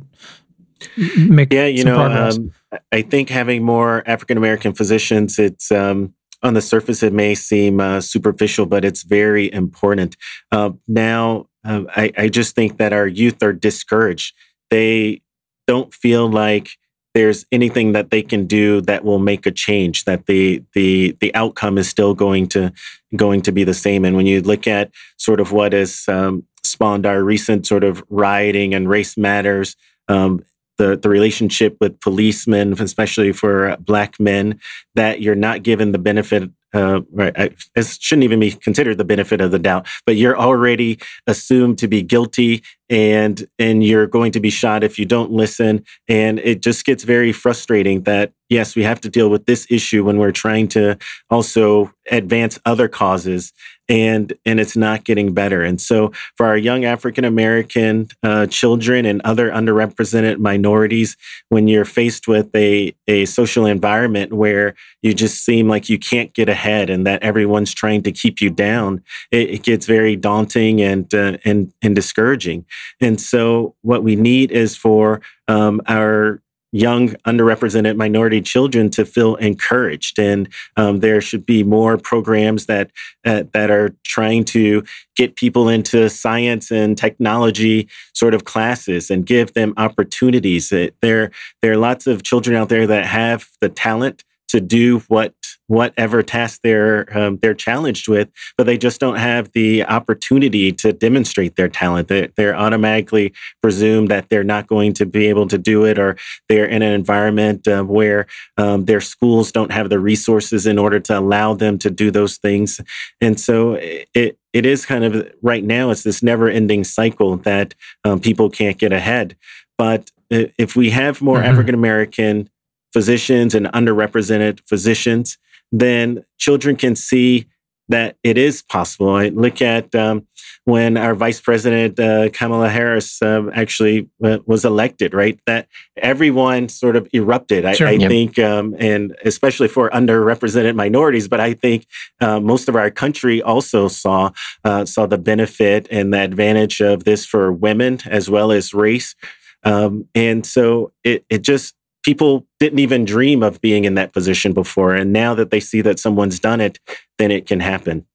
make yeah you know um, I think having more African American physicians it's um, on the surface, it may seem uh, superficial, but it's very important. Uh, now, um, I, I just think that our youth are discouraged. They don't feel like there's anything that they can do that will make a change that the the the outcome is still going to going to be the same and when you look at sort of what has um, spawned our recent sort of rioting and race matters um, the, the relationship with policemen, especially for black men, that you're not given the benefit uh, right, I, it shouldn't even be considered the benefit of the doubt, but you're already assumed to be guilty and and you're going to be shot if you don't listen. And it just gets very frustrating that yes we have to deal with this issue when we're trying to also advance other causes and and it's not getting better. And so for our young african american uh, children and other underrepresented minorities when you're faced with a a social environment where you just seem like you can't get ahead and that everyone's trying to keep you down it, it gets very daunting and uh, and and discouraging. And so, what we need is for um, our young underrepresented minority children to feel encouraged. And um, there should be more programs that uh, that are trying to get people into science and technology sort of classes and give them opportunities. There there are lots of children out there that have the talent to do what whatever task they're um, they're challenged with, but they just don't have the opportunity to demonstrate their talent. They're, they're automatically presumed that they're not going to be able to do it, or they're in an environment uh, where um, their schools don't have the resources in order to allow them to do those things. And so it it is kind of right now it's this never ending cycle that um, people can't get ahead. But if we have more mm-hmm. African American physicians and underrepresented physicians, then children can see that it is possible. I look at um, when our Vice President uh, Kamala Harris uh, actually uh, was elected, right? That everyone sort of erupted. I, sure, I think, um, and especially for underrepresented minorities, but I think uh, most of our country also saw uh, saw the benefit and the advantage of this for women as well as race. Um, and so it, it just people didn't even dream of being in that position before. And now that they see that someone's done it, then it can happen.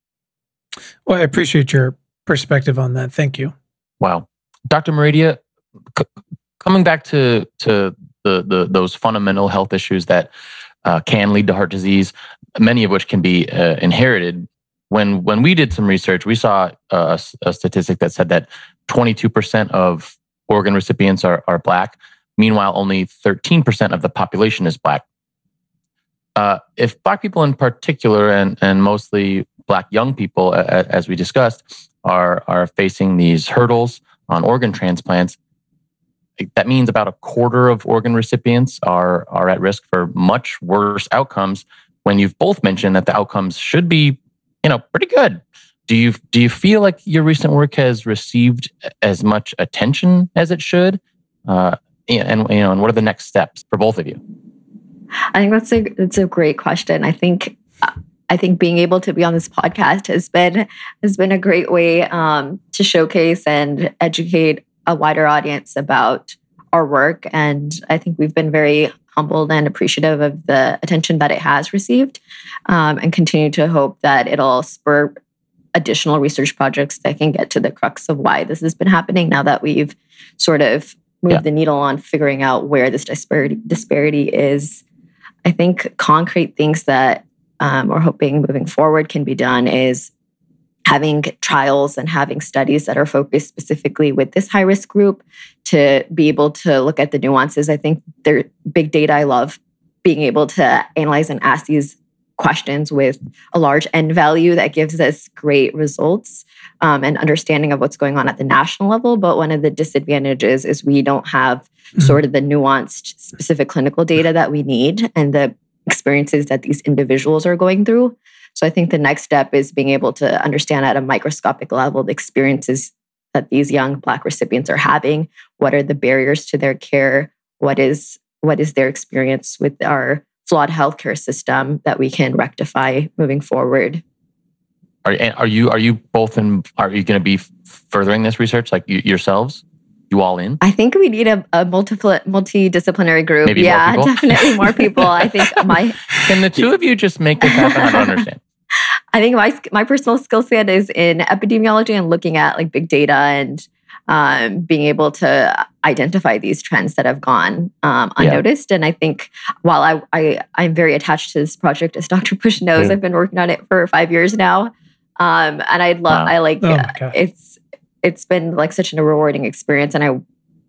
Well, I appreciate your perspective on that. Thank you. Wow. Dr. Maredia, c- coming back to, to the, the, those fundamental health issues that uh, can lead to heart disease, many of which can be uh, inherited. When, when we did some research, we saw a, a statistic that said that 22% of organ recipients are, are Black. Meanwhile, only 13% of the population is Black. Uh, if Black people in particular, and, and mostly Black young people, uh, as we discussed, are, are facing these hurdles on organ transplants, that means about a quarter of organ recipients are, are at risk for much worse outcomes when you've both mentioned that the outcomes should be you know pretty good do you do you feel like your recent work has received as much attention as it should uh, and you know, and what are the next steps for both of you? I think that's a that's a great question. I think I think being able to be on this podcast has been has been a great way um, to showcase and educate a wider audience about our work, and I think we've been very humbled and appreciative of the attention that it has received, um, and continue to hope that it'll spur additional research projects that can get to the crux of why this has been happening. Now that we've sort of move yeah. the needle on figuring out where this disparity disparity is. I think concrete things that um, we're hoping moving forward can be done is having trials and having studies that are focused specifically with this high risk group to be able to look at the nuances. I think they're big data. I love being able to analyze and ask these questions with a large N value that gives us great results um, and understanding of what's going on at the national level. But one of the disadvantages is we don't have mm-hmm. sort of the nuanced, specific clinical data that we need and the experiences that these individuals are going through. So I think the next step is being able to understand at a microscopic level the experiences that these young Black recipients are having. What are the barriers to their care? What is what is their experience with our flawed healthcare system that we can rectify moving forward? Are, are you are you both in? Are you going to be furthering this research like you, yourselves? You all in? I think we need a, a multiple multidisciplinary group. Maybe yeah, more definitely more people. I think [LAUGHS] my can the two of you just make this happen? I don't understand. [LAUGHS] I think my my personal skill set is in epidemiology and looking at like big data and um, being able to identify these trends that have gone um, unnoticed. Yeah. And I think while I, I I'm very attached to this project, as Dr. Bush knows, mm. I've been working on it for five years now. Um, and I love wow. I like oh it's it's been like such a rewarding experience, and I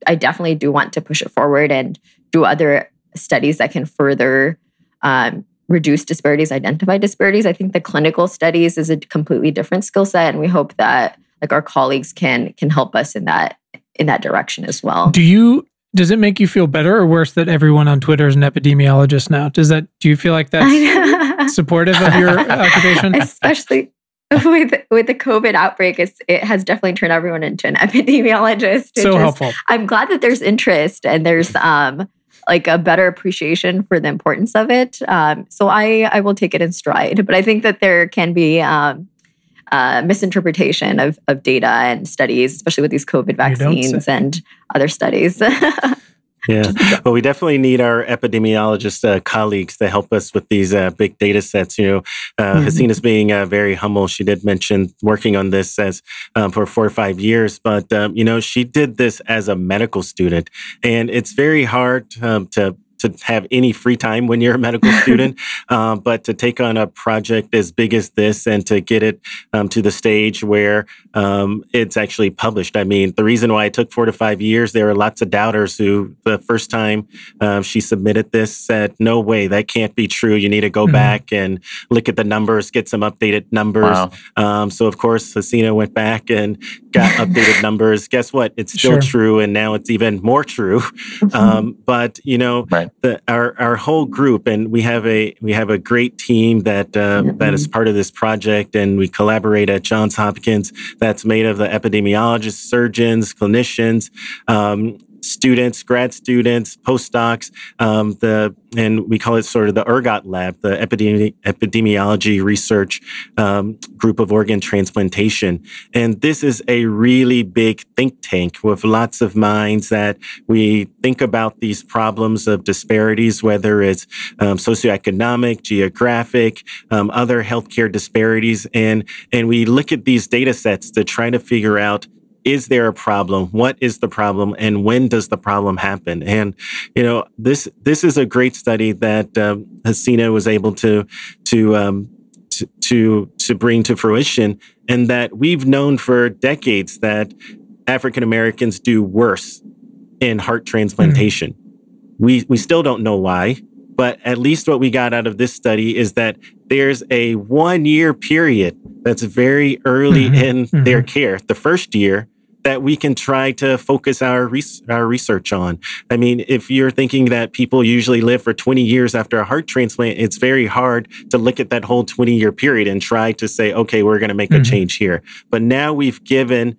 I definitely do want to push it forward and do other studies that can further um, reduce disparities, identify disparities. I think the clinical studies is a completely different skill set, and we hope that like our colleagues can can help us in that in that direction as well. Do you does it make you feel better or worse that everyone on Twitter is an epidemiologist now? Does that do you feel like [LAUGHS] that's supportive of your [LAUGHS] occupation? Especially [LAUGHS] with with the COVID outbreak, it's, it has definitely turned everyone into an [LAUGHS] epidemiologist. So helpful. I'm glad that there's interest and there's um like a better appreciation for the importance of it. Um, so I I will take it in stride, but I think that there can be um, uh, misinterpretation of of data and studies, especially with these COVID vaccines and other studies. [LAUGHS] Yeah. Well, we definitely need our epidemiologist uh, colleagues to help us with these uh, big data sets. You know, uh, mm-hmm. Hasina's being uh, very humble. She did mention working on this as um, for four or five years, but um, you know, she did this as a medical student, and it's very hard um, to to have any free time when you're a medical [LAUGHS] student, um, but to take on a project as big as this and to get it um, to the stage where um, it's actually published. I mean, the reason why it took four to five years, there were lots of doubters who, the first time um, she submitted this, said, "No way, that can't be true. You need to go mm-hmm. back and look at the numbers, get some updated numbers." Wow. Um, so, of course, Hasina went back and got [LAUGHS] updated numbers. Guess what? It's still sure. true, and now it's even more true. Mm-hmm. Um, but you know, right the, our our whole group, and we have a we have a great team that uh, mm-hmm. that is part of this project, and we collaborate at Johns Hopkins. That's made of the epidemiologists, surgeons, clinicians, um, students, grad students, postdocs, um, the and we call it sort of the ERGOT lab, the epidemi- epidemiology research um, group of organ transplantation. And this is a really big think tank with lots of minds that we think about these problems of disparities, whether it's um, socioeconomic, geographic, um, other healthcare disparities, and and we look at these data sets to try to figure out is there a problem? What is the problem, and when does the problem happen? And you know, this this is a great study that um, Hasina was able to to, um, to to to bring to fruition, and that we've known for decades that African Americans do worse in heart transplantation. Mm. We we still don't know why, but at least what we got out of this study is that there's a one year period that's very early mm-hmm. in mm-hmm. their care. The first year that we can try to focus our, res- our research on. I mean, if you're thinking that people usually live for 20 years after a heart transplant, it's very hard to look at that whole 20 year period and try to say, okay, we're going to make mm-hmm. a change here. But now we've given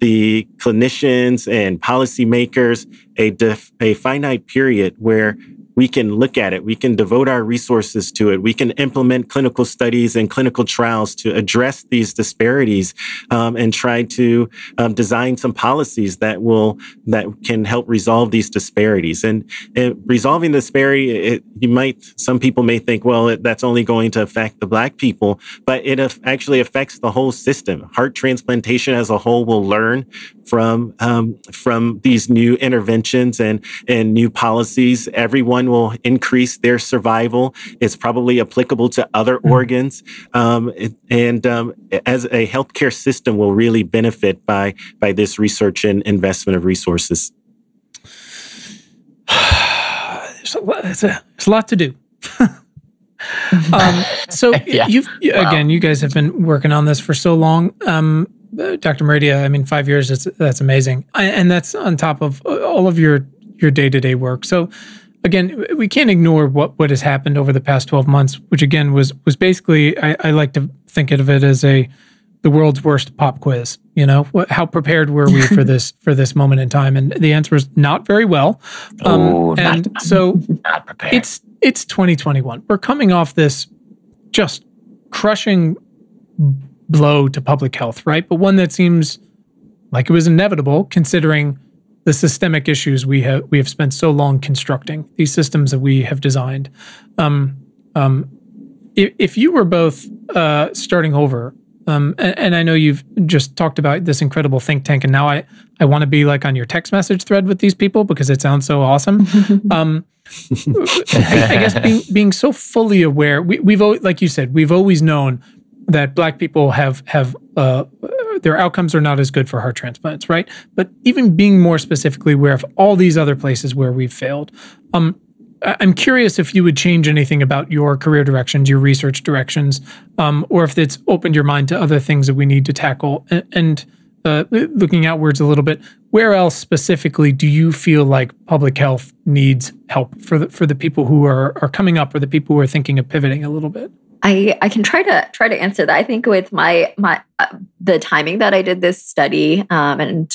the clinicians and policymakers a, def- a finite period where we can look at it. We can devote our resources to it. We can implement clinical studies and clinical trials to address these disparities um, and try to um, design some policies that will that can help resolve these disparities. And, and resolving the disparity, it, you might some people may think, well, it, that's only going to affect the black people, but it actually affects the whole system. Heart transplantation as a whole will learn from um, from these new interventions and and new policies. Everyone will increase their survival. It's probably applicable to other mm-hmm. organs, um, and um, as a healthcare system will really benefit by by this research and investment of resources. [SIGHS] there's, a lot, there's, a, there's a lot to do. [LAUGHS] um, so [LAUGHS] yeah. you've wow. again, you guys have been working on this for so long. Um, Dr. Maredia, I mean, five years, that's amazing. And that's on top of all of your, your day-to-day work. So again, we can't ignore what, what has happened over the past 12 months, which again was, was basically, I, I like to think of it as a, the world's worst pop quiz. You know, how prepared were we for [LAUGHS] this for this moment in time? And the answer is not very well. Um, oh, and not, so not prepared. it's it's 2021. We're coming off this just crushing blow to public health, right? But one that seems like it was inevitable considering the systemic issues we have we have spent so long constructing these systems that we have designed. Um, um, if, if you were both uh, starting over, um, and, and, I know you've just talked about this incredible think tank, and now I, I want to be like on your text message thread with these people because it sounds so awesome. [LAUGHS] um, I, I, guess being being so fully aware, we, we've always, like you said, we've always known that Black people have have uh, their outcomes are not as good for heart transplants, right? But even being more specifically aware of all these other places where we've failed. Um, I'm curious if you would change anything about your career directions, your research directions, um, or if it's opened your mind to other things that we need to tackle. And, uh, looking outwards a little bit, where else specifically do you feel like public health needs help for the for the people who are are coming up or the people who are thinking of pivoting a little bit? I, I can try to try to answer that. I think with my my uh, the timing that I did this study um, and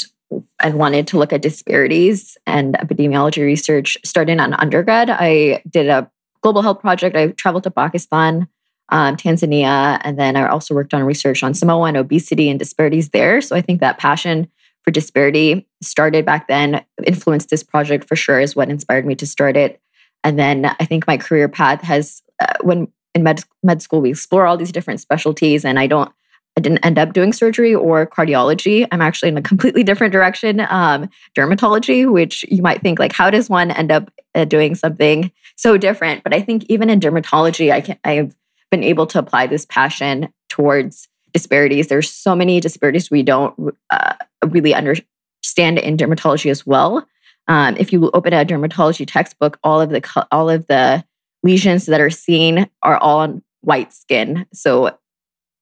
and wanted to look at disparities and epidemiology research starting on undergrad. I did a global health project. I traveled to Pakistan, um, Tanzania, and then I also worked on research on Samoa and obesity and disparities there. So I think that passion for disparity started back then, influenced this project for sure, is what inspired me to start it. And then I think my career path has, uh, when in med, med school, we explore all these different specialties, and I don't I didn't end up doing surgery or cardiology. I'm actually in a completely [LAUGHS] different direction, um, dermatology, which you might think like, how does one end up uh, doing something so different? But I think even in dermatology, I can I've been able to apply this passion towards disparities. There's so many disparities we don't uh, really understand in dermatology as well. Um, if you open a dermatology textbook, all of the all of the lesions that are seen are all on white skin. So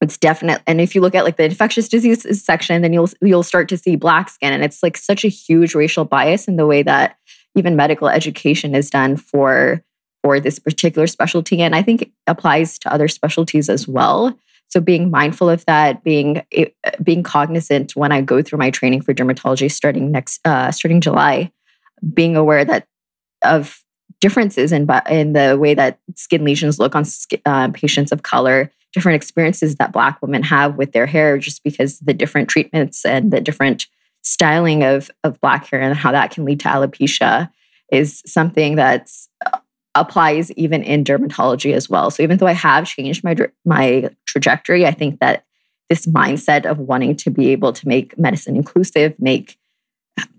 it's definite and if you look at like the infectious diseases section then you'll you'll start to see black skin and it's like such a huge racial bias in the way that even medical education is done for for this particular specialty and i think it applies to other specialties as well so being mindful of that being eh, being cognizant when i go through my training for dermatology starting next uh, starting july being aware that of differences in in the way that skin lesions look on uh, patients of color different experiences that Black women have with their hair, just because the different treatments and the different styling of, of Black hair and how that can lead to alopecia is something that uh, applies even in dermatology as well. So even though I have changed my my trajectory, I think that this mindset of wanting to be able to make medicine inclusive, make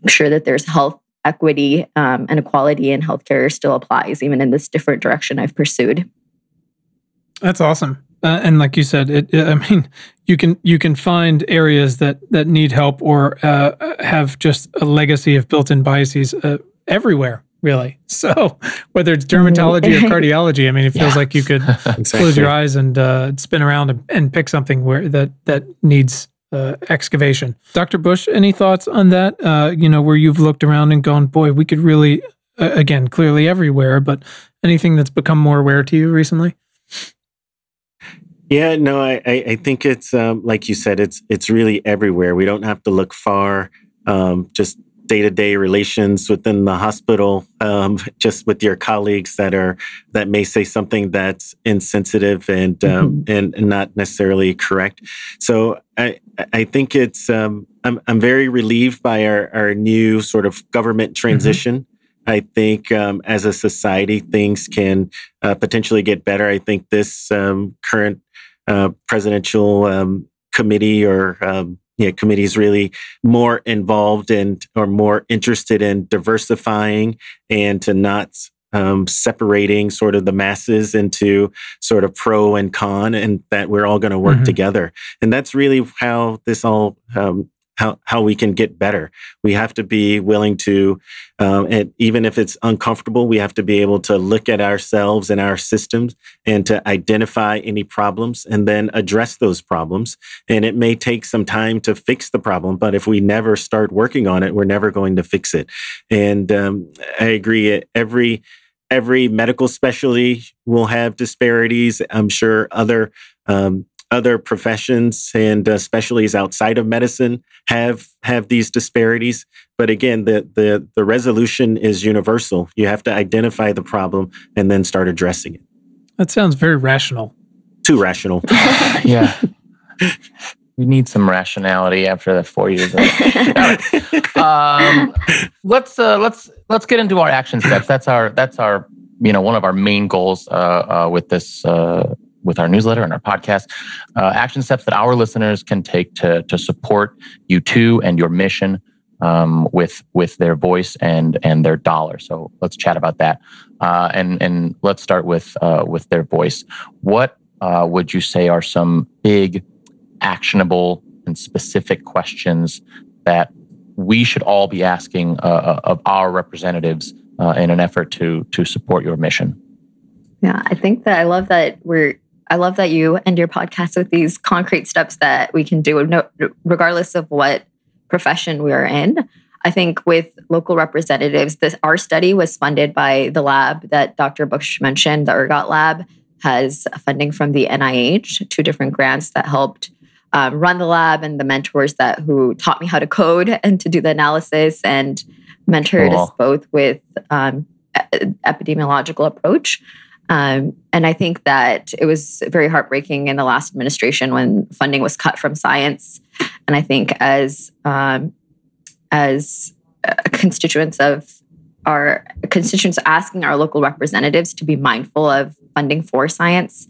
sure that there's health equity um, and equality in healthcare still applies, even in this different direction I've pursued. That's awesome. Uh, and like you said, it, it, I mean, you can you can find areas that that need help or uh, have just a legacy of built-in biases uh, everywhere, really. [LAUGHS] So whether it's dermatology or [LAUGHS] cardiology, I mean, it feels yeah. like you could [LAUGHS] exactly. close your eyes and uh, spin around and, and, pick something where that that needs uh, excavation. Dr. Bush, any thoughts on that? Uh, you know, where you've looked around and gone, boy, we could really, again, clearly everywhere, but anything that's become more aware to you recently? Yeah, no, I, I think it's um, like you said, it's it's really everywhere. We don't have to look far. Um, just day to day relations within the hospital, um, just with your colleagues that are that may say something that's insensitive and um, mm-hmm. and, and, not necessarily correct. So I I think it's um, I'm I'm very relieved by our our new sort of government mm-hmm. transition. Mm-hmm. I think um, as a society, things can uh, potentially get better. I think this um, current uh, presidential um, committee or um, yeah, committee is really more involved and or more interested in diversifying and to not um, separating sort of the masses into sort of pro and con, and that we're all going to work mm-hmm. together. And that's really how this all um, how, how we can get better. We have to be willing to, um, and even if it's uncomfortable, we have to be able to look at ourselves and our systems and to identify any problems and then address those problems. And it may take some time to fix the problem, but if we never start working on it, we're never going to fix it. And um, I agree. Every every medical specialty will have disparities. I'm sure other um, other professions and uh, specialties outside of medicine have have these disparities. But again the the the resolution is universal. You have to identify the problem and then start addressing it. That sounds very rational. Too rational. [LAUGHS] Yeah. [LAUGHS] We need some rationality after the four years of um, let's uh, let's let's get into our action steps. That's our that's our you know one of our main goals uh, uh with this uh, with our newsletter and our podcast. Uh, action steps that our listeners can take to to support you too and your mission um, with with their voice and and their dollar. So let's chat about that. Uh, and and let's start with uh, with their voice. What uh, would you say are some big, actionable and specific questions that we should all be asking uh, uh, of our representatives uh, in an effort to to support your mission? Yeah, I think that I love that we're I love that you end your podcast with these concrete steps that we can do, regardless of what profession we're in. I think with local representatives, this our study was funded by the lab that Dr. Bush mentioned. The ERGOT lab has funding from the NIH, two different grants that helped um, run the lab, and the mentors that who taught me how to code and to do the analysis and mentored cool. us both with um, epidemiological approach. Um, and I think that it was very heartbreaking in the last administration when funding was cut from science. And I think as um, as constituents of our constituents asking our local representatives to be mindful of funding for science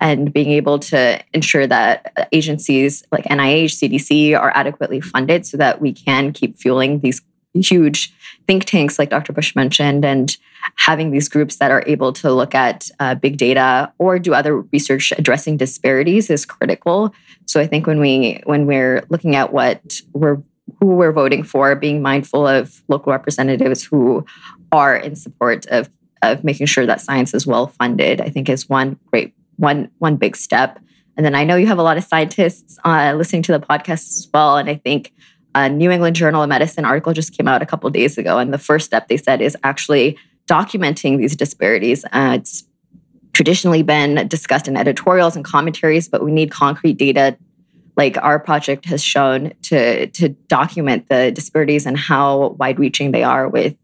and being able to ensure that agencies like NIH, CDC are adequately funded so that we can keep fueling these huge think tanks like Dr. Bush mentioned and having these groups that are able to look at uh, big data or do other research addressing disparities is critical. So I think when we when we're looking at what we're who we're voting for, being mindful of local representatives who are in support of of making sure that science is well funded, I think is one great one one big step. And then I know you have a lot of scientists uh, listening to the podcast as well, and I think a New England Journal of Medicine article just came out a couple days ago, and the first step they said is actually documenting these disparities. Uh, it's traditionally been discussed in editorials and commentaries, but we need concrete data like our project has shown to to document the disparities and how wide reaching they are with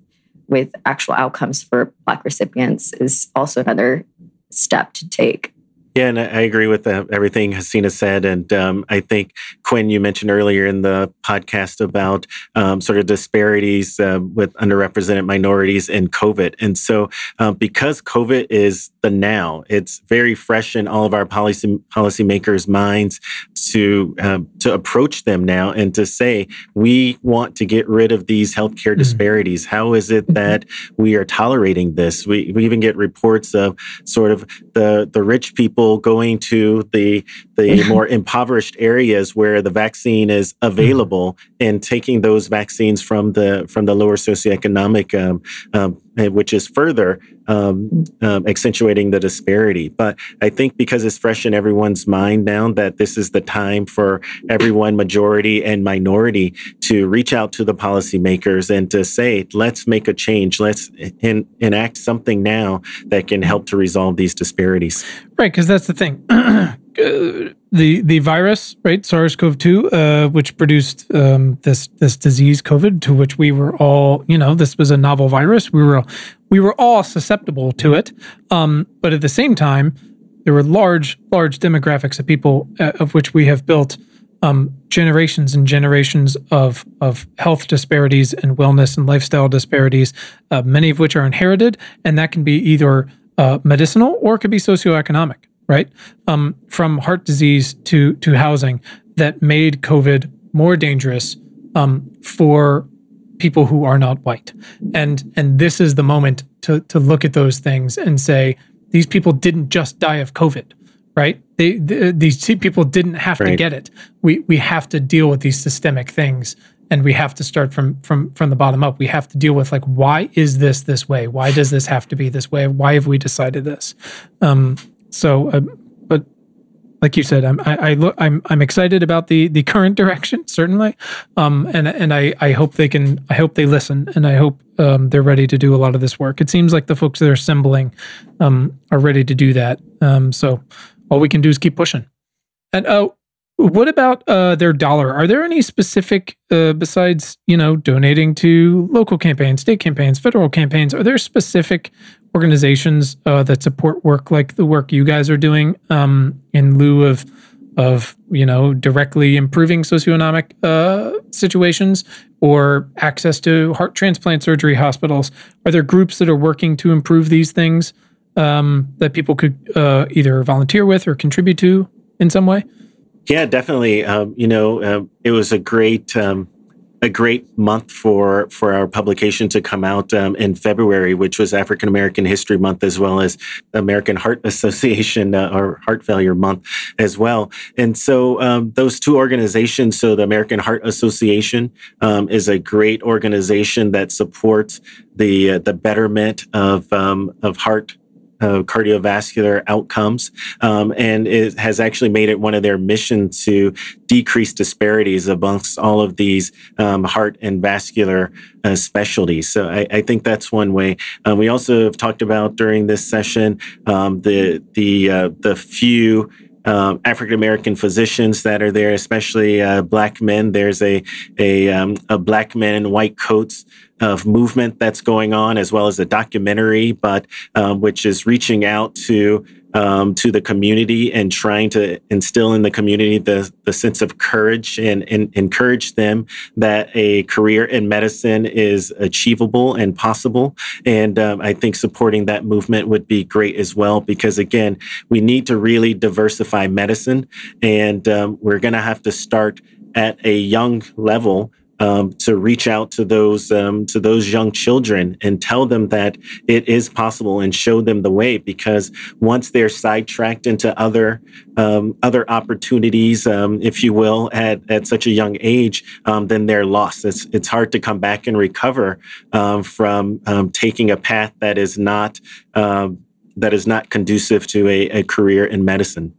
with actual outcomes for black recipients is also another step to take yeah, and I agree with everything Hasina said. And um, I think, Quinn, you mentioned earlier in the podcast about um, sort of disparities uh, with underrepresented minorities in COVID. And so, uh, because COVID is the now, it's very fresh in all of our policy policymakers' minds to um, to approach them now and to say we want to get rid of these healthcare mm-hmm. disparities. How is it that we are tolerating this? We, we even get reports of sort of the the rich people going to the the [LAUGHS] more impoverished areas where the vaccine is available mm-hmm. and taking those vaccines from the from the lower socioeconomic um, um, which is further um, um, accentuating the disparity. But I think because it's fresh in everyone's mind now that this is the time for everyone, majority and minority, to reach out to the policymakers and to say, let's make a change. Let's in, enact something now that can help to resolve these disparities. Right, because that's the thing. [CLEARS THROAT] Uh, the the virus, right, SARS-CoV-2, uh, which produced um, this this disease, COVID, to which we were all, you know, this was a novel virus. We were we were all susceptible to it, um, but at the same time, there were large large demographics of people uh, of which we have built um, generations and generations of of health disparities and wellness and lifestyle disparities, uh, many of which are inherited, and that can be either uh, medicinal or it could be socioeconomic right? Um, from heart disease to to housing that made COVID more dangerous um, for people who are not white. And and this is the moment to to look at those things and say these people didn't just die of COVID, right? They, they these people didn't have right. to get it. We we have to deal with these systemic things and we have to start from from from the bottom up we have to deal with like why is this this way why does this have to be this way why have we decided this um, so, uh, but like you said, I'm I, I look I'm I'm excited about the the current [LAUGHS] direction certainly, um, and and I I hope they can I hope they listen and I hope um, they're ready to do a lot of this work. It seems like the folks that are assembling um, are ready to do that. Um, so all we can do is keep pushing. And oh, what about uh, their dollar? Are there any specific, uh, besides you know donating to local campaigns, state campaigns, federal campaigns? Are there specific organizations uh, that support work like the work you guys are doing um, in lieu of of you know directly improving socioeconomic uh, situations or access to heart transplant surgery hospitals? Are there groups that are working to improve these things um, that people could uh, either volunteer with or contribute to in some way? Yeah, definitely. Um, you know, uh, it was a great um, a great month for for our publication to come out um, in February, which was African American History Month, as well as American Heart [LAUGHS] Association uh, or Heart Failure Month as well. And so um, those two organizations, so the American Heart Association um, is a great organization that supports the uh, the betterment of um, of heart uh, cardiovascular outcomes, um, and it has actually made it one of their missions to decrease disparities amongst all of these um, heart and vascular uh, specialties. So I, I, think that's one way. Uh, we also have talked about during this session um, the the uh, the few. Um, African American physicians that are there, especially uh, black men. There's a a, um, a black men in white coats of movement that's going on, as well as a documentary, but um, which is reaching out to um, to the community and trying to instill in the community the, the sense of courage and, and encourage them that a career in medicine is achievable and possible. And um, I think supporting that movement would be great as well, because again, we need to really diversify medicine, and um, we're going to have to start at a young level um, to reach out to those um, to those young children and tell them that it is possible and show them the way. Because once they're sidetracked into other um, other opportunities, um, if you will, at, at such a young age, um, then they're lost. It's it's hard to come back and recover um, from taking a path that is not that is not conducive to a, a career in medicine.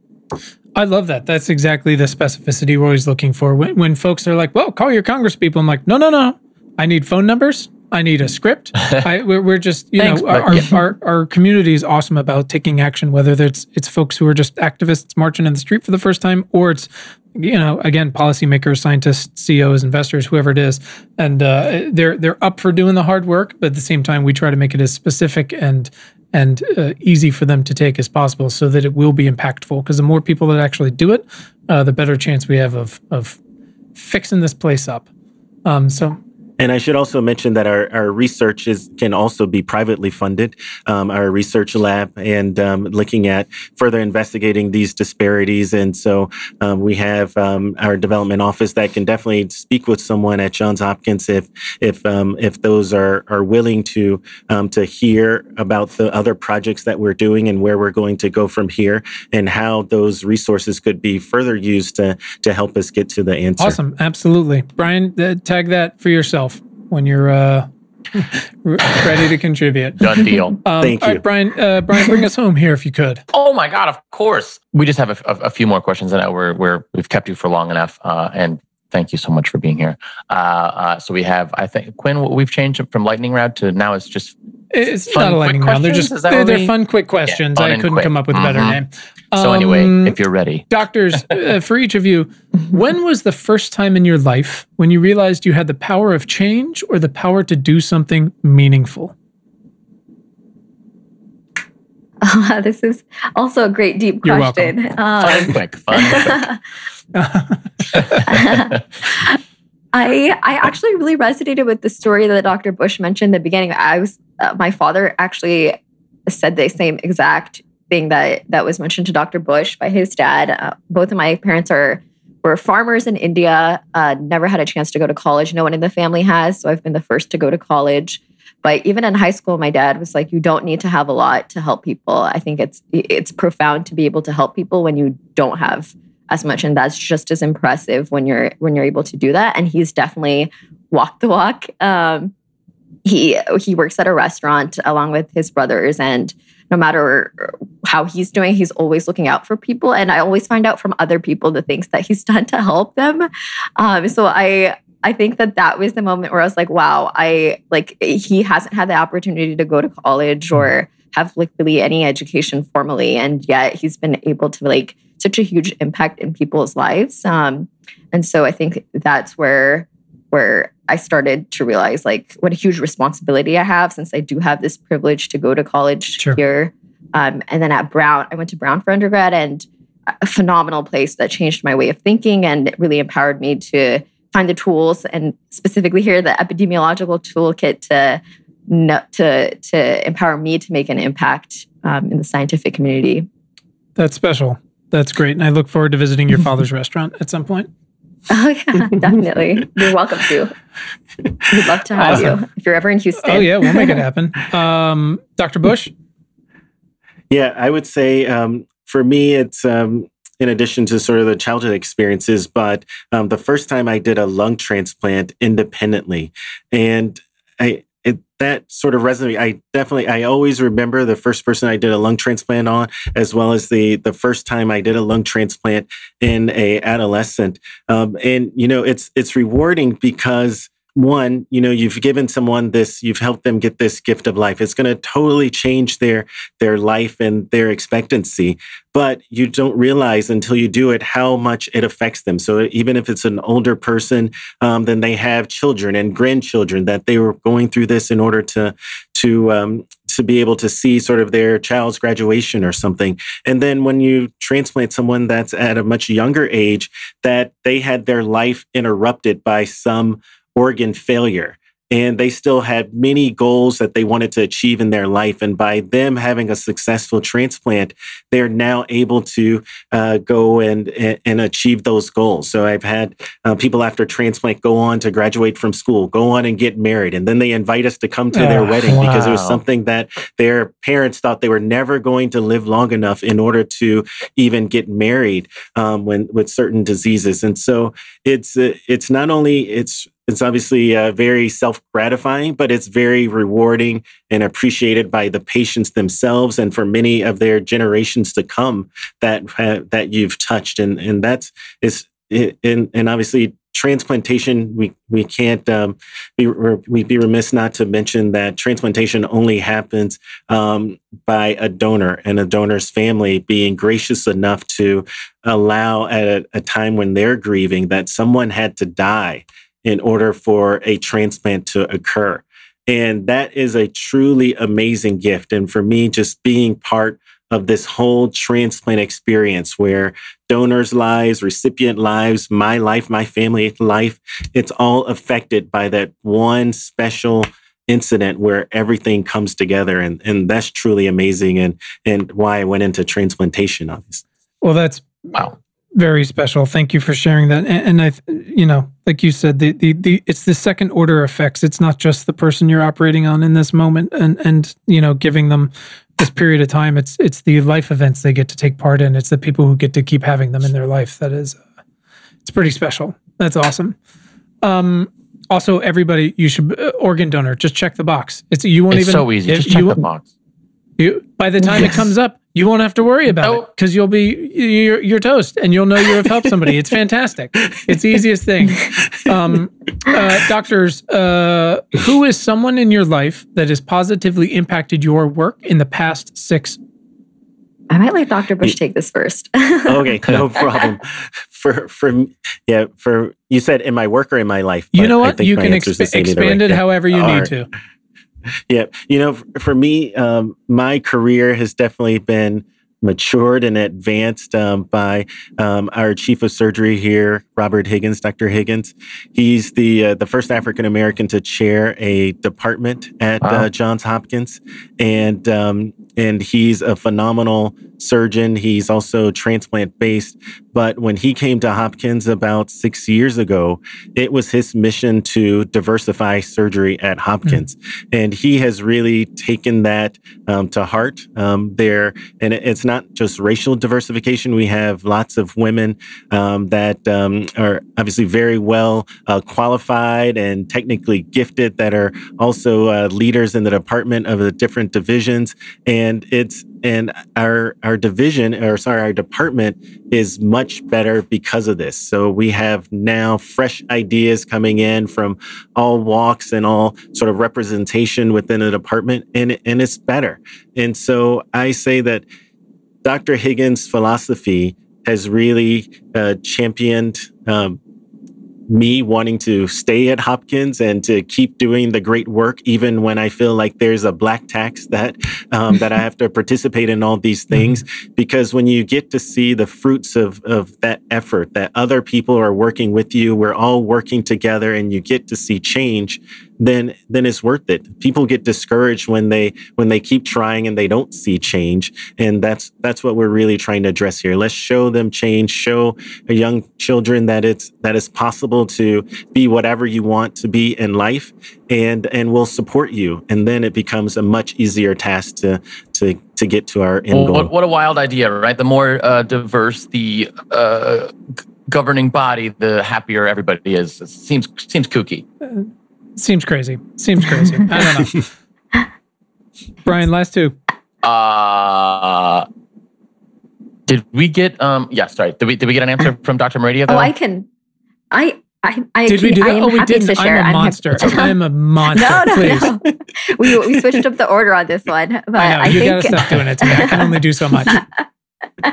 I love that. That's exactly the specificity we're always looking for. When, when folks are like, well, call your Congress people, I'm like, no, no, no. I need phone numbers. I need a script. [LAUGHS] I, we're, we're, just, you Thanks, know, our, yeah. our, our, community is awesome about taking action, whether it's, it's folks who are just activists marching in the street for the first time, or it's, you know, again, policymakers, scientists, CEOs, investors, whoever it is. And uh, they're, they're up for doing the hard work, but at the same time, we try to make it as specific and and uh, easy for them to take as possible so that it will be impactful. Because the more people that actually do it uh, the better chance we have of of fixing this place up. Um, so and I should also mention that our, our research is, can also be privately funded. Um, our research lab and um, looking at further investigating these disparities. And so um, we have um, our development office that can definitely speak with someone at Johns Hopkins if if um, if those are are willing to um, to hear about the other projects that we're doing and where we're going to go from here and how those resources could be further used to to help us get to the answer. Awesome, absolutely, Brian. Uh, tag that for yourself when you're uh, [LAUGHS] ready to contribute. Done deal. [LAUGHS] Um, Thank you, right, Brian. Uh, Brian, bring us home here if you could. [LAUGHS] Oh my God! Of course. We just have a, a, a few more questions, and we're, we're we've kept you for long enough. Uh, and thank you so much for being here. Uh, uh, so we have, I think, Quinn. We've changed from lightning round to now it's just it's fun, not a lightning round. They're just they're, they're fun, quick questions. Yeah, I couldn't quick. come up with a better mm-hmm. name. So anyway, um, if you're ready, doctors, [LAUGHS] uh, for each of you, when was the first time in your life when you realized you had the power of change or the power to do something meaningful? Uh, [LAUGHS] this is also a great deep question. You're welcome. Um, fun quick, fun quick. [LAUGHS] I I actually really resonated with the story that Dr. Bush mentioned in the beginning. I was uh, my father actually said the same exact thing that that was mentioned to Dr. Bush by his dad. Uh, both of my parents are were farmers in India. Uh, never had a chance to go to college. No one in the family has, so I've been the first to go to college. But even in high school, my dad was like, "You don't need to have a lot to help people." I think it's it's profound to be able to help people when you don't have as much and that's just as impressive when you're when you're able to do that. And he's definitely walked the walk. Um, he he works at a restaurant along with his brothers and no matter how he's doing he's always looking out for people. And i always find out from other people the things that he's [LAUGHS] done to help them. Um, so i i think that that was the moment where i was like wow i like he hasn't had the opportunity to go to college or have like really any education formally and yet he's been able to like such a huge impact in people's lives. Um, and so I think that's where where I started to realize like what a huge responsibility I have since I do have this privilege to go to college sure. here. Um, and then at Brown, I went to Brown for undergrad and a phenomenal place that changed my way of thinking and really empowered me to find the tools and specifically here the epidemiological toolkit to to to empower me to make an impact um, in the scientific community. That's special. That's great. And I look forward to visiting your [LAUGHS] father's restaurant at some point. Oh, yeah, definitely. You're welcome to. We'd love to have awesome. you if you're ever in Houston. Oh, yeah, we'll make it happen. Um, Dr. Bush? Yeah, I would say um, for me, it's um, in addition to sort of the childhood experiences, but um, the first time I did a lung transplant independently. And I, it, that sort of resonated. I definitely, I always remember the first person I did a lung transplant on, as well as the the first time I did a lung transplant in a adolescent. Um, and you know, it's it's rewarding because one, you know, you've given someone this, you've helped them get this gift of life. It's going to totally change their their life and their expectancy. But you don't realize until you do it how much it affects them. So even if it's an older person, um, then they have children and grandchildren that they were going through this in order to to um, to be able to see sort of their child's graduation or something. And then when you transplant someone that's at a much younger age, that they had their life interrupted by some organ failure. And they still had many goals that they wanted to achieve in their life. And by them having a successful transplant, they're now able to uh, go and, and achieve those goals. So I've had uh, people after transplant go on to graduate from school, go on and get married. And then they invite us to come to their wedding wow. because it was something that their parents thought they were never going to live long enough in order to even get married um, when with certain diseases. And so it's, uh, it's not only, it's, it's obviously uh, very self gratifying, but it's very rewarding and appreciated by the patients themselves and for many of their generations to come that uh, that you've touched. And and that's is and, and obviously transplantation we we can't um, be we'd be remiss not to mention that transplantation only happens um, by a donor and a donor's family being gracious enough to allow at a, a time when they're grieving that someone had to die in order for a transplant to occur. And that is a truly amazing gift. And for me, just being part of this whole transplant experience where donors' lives, recipient lives, my life, my family life, it's all affected by that one special incident where everything comes together. And, and that's truly amazing and, and why I went into transplantation, obviously. Well, that's wow very special. Thank you for sharing that. And, and, I, you know, like you said, the, the the it's the second order effects. It's not just the person you're operating on in this moment, and and you know, giving them this period of time. It's it's the life events they get to take part in. It's the people who get to keep having them in their life. That is, uh, it's pretty special. That's awesome. Um, also, everybody, you should uh, organ donor. Just check the box. It's you won't even, it's even. so easy. Just check the box. You by the time yes. it comes up, you won't have to worry about nope. it because you'll be you're, you're toast and you'll know you have helped somebody. It's fantastic. It's the easiest thing. [LAUGHS] Um, uh, doctors, uh, who is someone in your life that has positively impacted your work in the past six? I might let Dr. Bush take this first. [LAUGHS] okay, no problem. For for yeah, for you said in my work or in my life. You know what? You can exp- expand it however you need to [LAUGHS] yeah. You know, for me, um, my career has definitely been matured and advanced um, by um, our chief of surgery here, Robert Higgins, Dr. Higgins. He's the uh, the first African American to chair a department at uh, wow. uh, Johns Hopkins, and um, and he's a phenomenal surgeon. He's also transplant based. But when he came to Hopkins about six years ago, it was his mission to diversify surgery at Hopkins. Mm-hmm. And he has really taken that um, to heart um, there. And it's not just racial diversification. We have lots of women um, that um, are obviously very well uh, qualified and technically gifted that are also uh, leaders in the department of the different divisions. And it's and our our division or sorry our department is much better because of this. So we have now fresh ideas coming in from all walks and all sort of representation within the department and and it's better. And so i say that dr higgins philosophy has really uh, championed um, me wanting to stay at Hopkins and to keep doing the great work, even when I feel like there's a black tax that um, that I have to participate in all these mm-hmm. things. Because when you get to see the fruits of of that effort, that other people are working with you, we're all working together, and you get to see change then then it's worth it. People get discouraged when they when they keep trying and they don't see change, and that's that's what we're really trying to address here. Let's show them change, show young children that it's that it's possible to be whatever you want to be in life, and and we'll support you. And then it becomes a much easier task to to to get to our end goal. what, what a wild idea, right? The more uh, diverse the uh, governing body, the happier everybody is. It seems seems kooky. Seems crazy. Seems crazy. I don't know. [LAUGHS] Brian, last two. Uh, did we get? Um, yeah, sorry. Did we did we get an answer from Dr. Maredia? Though? Oh, I can. I I I, Did we can- do I that? am Oh, we didn't. to share. I'm a hap- monster. I'm a monster. no, no, Please. no. we we switched up the order on this one, but I know. I, you think gotta stop doing it to me. I can only do so much. [LAUGHS] [LAUGHS]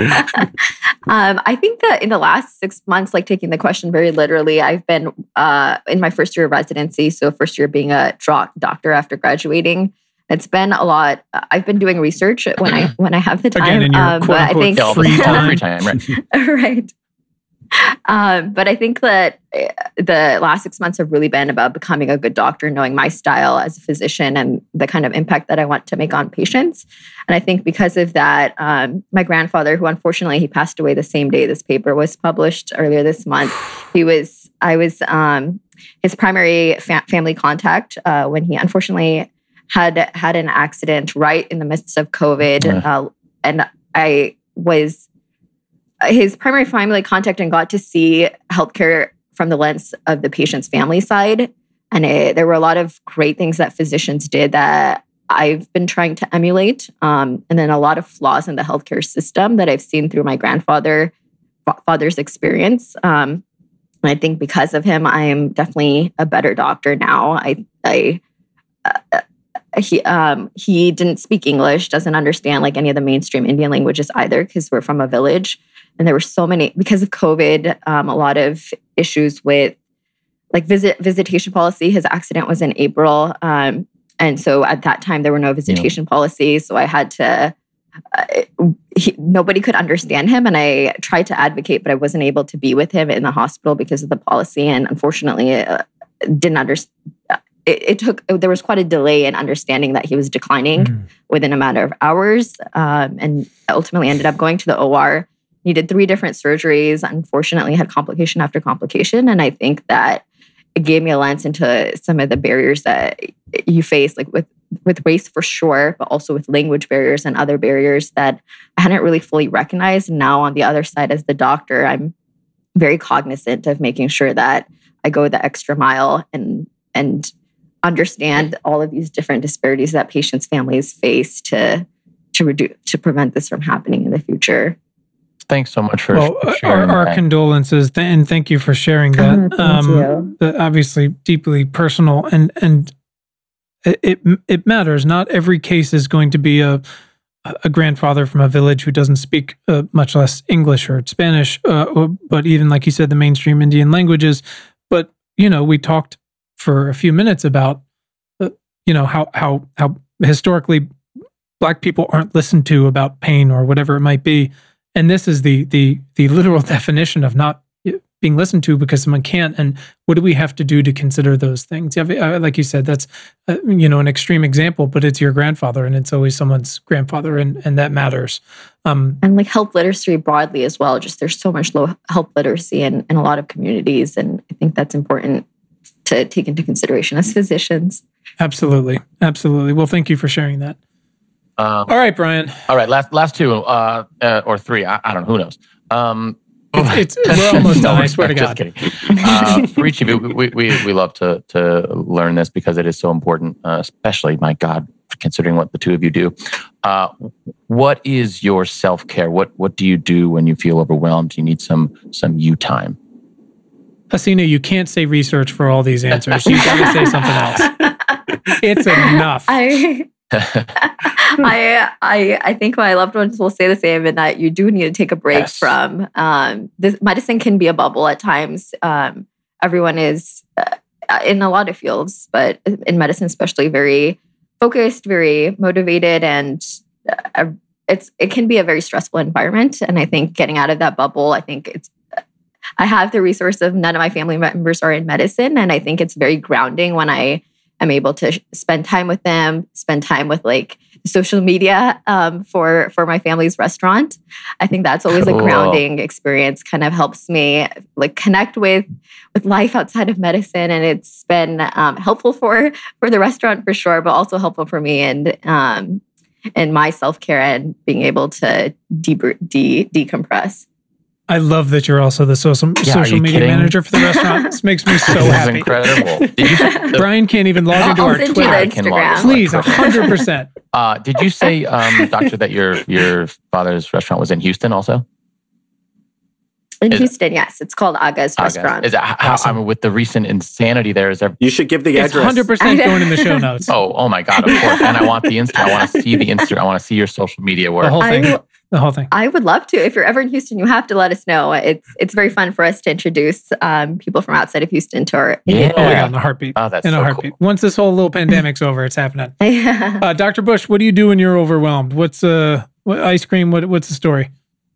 um, I think that in the last six months, like taking the question very literally, I've been uh, in my first year of residency. So, first year being a doctor after graduating. It's been a lot. I've been doing research when I when I have the time. Again, in your um, quote but I think Yeah, all the- free [LAUGHS] time. free [LAUGHS] time, right? right. Um, but I think that uh, the last six months have really been about becoming a good doctor, knowing my style as a physician and the kind of impact that I want to make on patients. And I think because of that, um, my grandfather, who unfortunately he passed away the same day this paper was published earlier this month, [SIGHS] he was I was um, his primary fa- family contact uh, when he unfortunately had had an accident right in the midst of COVID, Yeah. uh, and I was his primary family contact and got to see healthcare from the lens of the patient's family side. And it, there were a lot of great things that physicians did that I've been trying to emulate. Um, and then a lot of flaws in the healthcare system that I've seen through my grandfather father's experience. Um, and I think because of him, I am definitely a better doctor now. I, I, uh, he um, he didn't speak English, doesn't understand like any of the mainstream Indian languages either, because we're from a village and there were so many because of covid um, a lot of issues with like visit visitation policy his accident was in april um, and so at that time there were no visitation policies so i had to uh, he, nobody could understand him and i tried to advocate but i wasn't able to be with him in the hospital because of the policy and unfortunately uh, didn't understand it, it took there was quite a delay in understanding that he was declining Mm. within a matter of hours um, and ultimately ended up going to the or needed three different surgeries unfortunately had complication after complication. And i think that it gave me a lens into some of the barriers that you face like with with race for sure but also with language barriers and other barriers that i hadn't really fully recognized. Now on the other side as the doctor i'm very cognizant of making sure that i go the extra mile and and understand all of these different disparities that patients families face to to reduce to prevent this from happening in the future Thanks so much for, Well, for our, sharing. our that. condolences th- and thank you for sharing that. thank you. the- obviously, deeply personal and and it, it it matters. Not every case is going to be a a grandfather from a village who doesn't speak uh, much less English or Spanish, uh, or, but even like you said, the mainstream Indian languages. But you know, we talked for a few minutes about uh, you know how how how historically black people aren't listened to about pain or whatever it might be and this is the the the literal [LAUGHS] definition of not being listened to because someone can't. And what do we have to do to consider those things? Like you said that's uh, you know an extreme example but it's your grandfather and it's always someone's grandfather and and that matters. Um and like health literacy broadly as well. Just there's so much low health literacy in, in a lot of communities. And i think that's important to take into consideration as physicians. Absolutely. Absolutely. Well thank you for sharing that Um, all right brian all right, last last two uh, uh, or three. I, I don't know. Who knows? Um, it's, [LAUGHS] it's we're almost No, done i swear to God. just kidding. Uh, Farici, we, we, we, we love to, to learn this because it is so important, uh, especially, my God, considering what the two of you do. Uh, what is your self care? What what do you do when you feel overwhelmed? You need some some you time. Hasina, you can't say research for all these answers. You got to say something else. [LAUGHS] It's enough. i [LAUGHS] I, I I think my loved ones will say the same in that you do need to take a break Yes. from um, this. Medicine can be a bubble at times. Um, everyone is uh, in a lot of fields, but in medicine especially, very focused, very motivated, and uh, it's it can be a very stressful environment. And I think getting out of that bubble, I think it's. I have the resource of none of my family members are in medicine, and I think it's very grounding when I I'm able to spend time with them, spend time with like social media um, for for my family's restaurant. I think that's always Cool. a grounding experience. Kind of helps me like connect with with life outside of medicine, and it's been um, helpful for for the restaurant for sure, but also helpful for me and um, and my self care and being able to de- de- decompress. I love that you're also the social Yeah, social media kidding? manager for the restaurant. this makes me so [LAUGHS] this is happy. incredible. [LAUGHS] You, [LAUGHS] Brian can't even log I'll- into I'll our send you Twitter. the I can log Instagram. in. Please, hundred percent. uh, did you say, um, doctor, that your your father's restaurant was in Houston also? In Is- Houston, yes, it's called Aga's guys. Restaurant. Is that how, Awesome. I mean, with the recent insanity there? Is there? You should give the It's address. hundred percent going in the show notes. Oh, oh my God! Of course. And I want the Insta. I want to see the Insta. I want to see your social media The work. whole I thing. will- The whole thing. I would love to. If you're ever in Houston, you have to let us know. It's it's very fun for us to introduce um, people from outside of Houston to our. Yeah. Oh my god, in a heartbeat. Oh, that's in a heartbeat. cool. Once this whole little pandemic's over, it's happening. [LAUGHS] Yeah. Uh, Dr. Bush, what do you do when you're overwhelmed? What's uh what ice cream? What what's the story?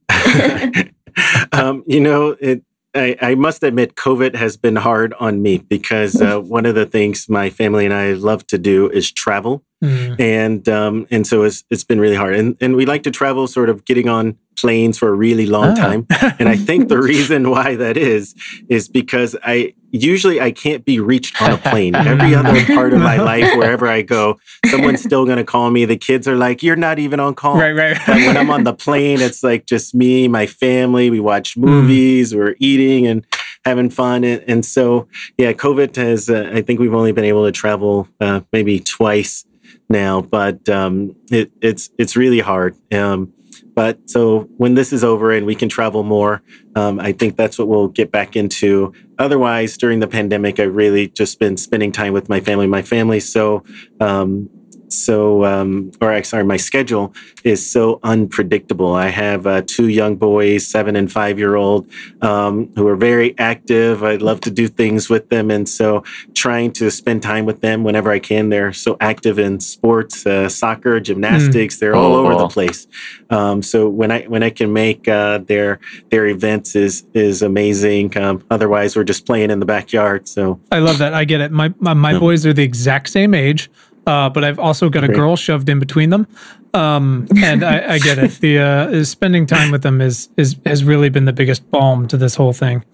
[LAUGHS] um, you know, it, I, I must admit, COVID has been hard on me because uh, [LAUGHS] one of the things my family and I love to do is travel, Mm. and um, and so it's it's been really hard. And and we like to travel, sort of getting on planes for a really long Ah. time. And I think the [LAUGHS] reason why that is is because I usually I can't be reached on a plane. [LAUGHS] Every other [LAUGHS] part of my life, wherever I go, [LAUGHS] someone's still going to call me. The kids are like, "You're not even on call." Right, right. But when I'm on the plane, it's like just me, my family. We watch Hmm. movies, we're eating and having fun. And, and so, yeah, COVID has, uh, I think we've only been able to travel uh, maybe twice now, but um, it, it's, it's really hard. Um, but so when this is over and we can travel more, um, I think that's what we'll get back into. Otherwise, during the pandemic, I've really just been spending time with my family. My family, so um, so um, or sorry, my schedule is so unpredictable. I have uh, two young boys, seven and five year old, um, who are very active. I love to do things with them, and so trying to spend time with them whenever I can. They're so active in sports, uh, soccer, gymnastics. They're all over the place. Um, so when I when I can make uh, their their events is is amazing. Um, otherwise, we're just playing in the backyard. So I love that. I get it. My my, my boys are the exact same age, uh, but I've also got a Great. girl shoved in between them. Um, and I, I get it. The uh, [LAUGHS] spending time with them is is has really been the biggest balm to this whole thing.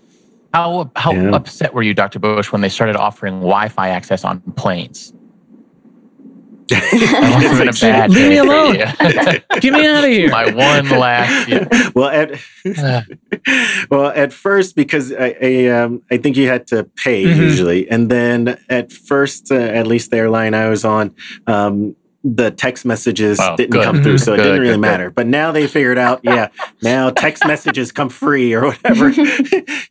How how Yeah. upset were you, Dr. Bush, when they started offering Wi-Fi access on planes? That must have a bad Leave me alone. [LAUGHS] [LAUGHS] Get me out of here. My one last. Yeah. [LAUGHS] well, at well at first because I I, um, I think you had to pay Mhm. usually, and then at first, uh, at least the airline I was on. Um, the text messages Oh, didn't good. come through, so it didn't really good, good. matter. But now they figured out, yeah, now text messages come free or whatever.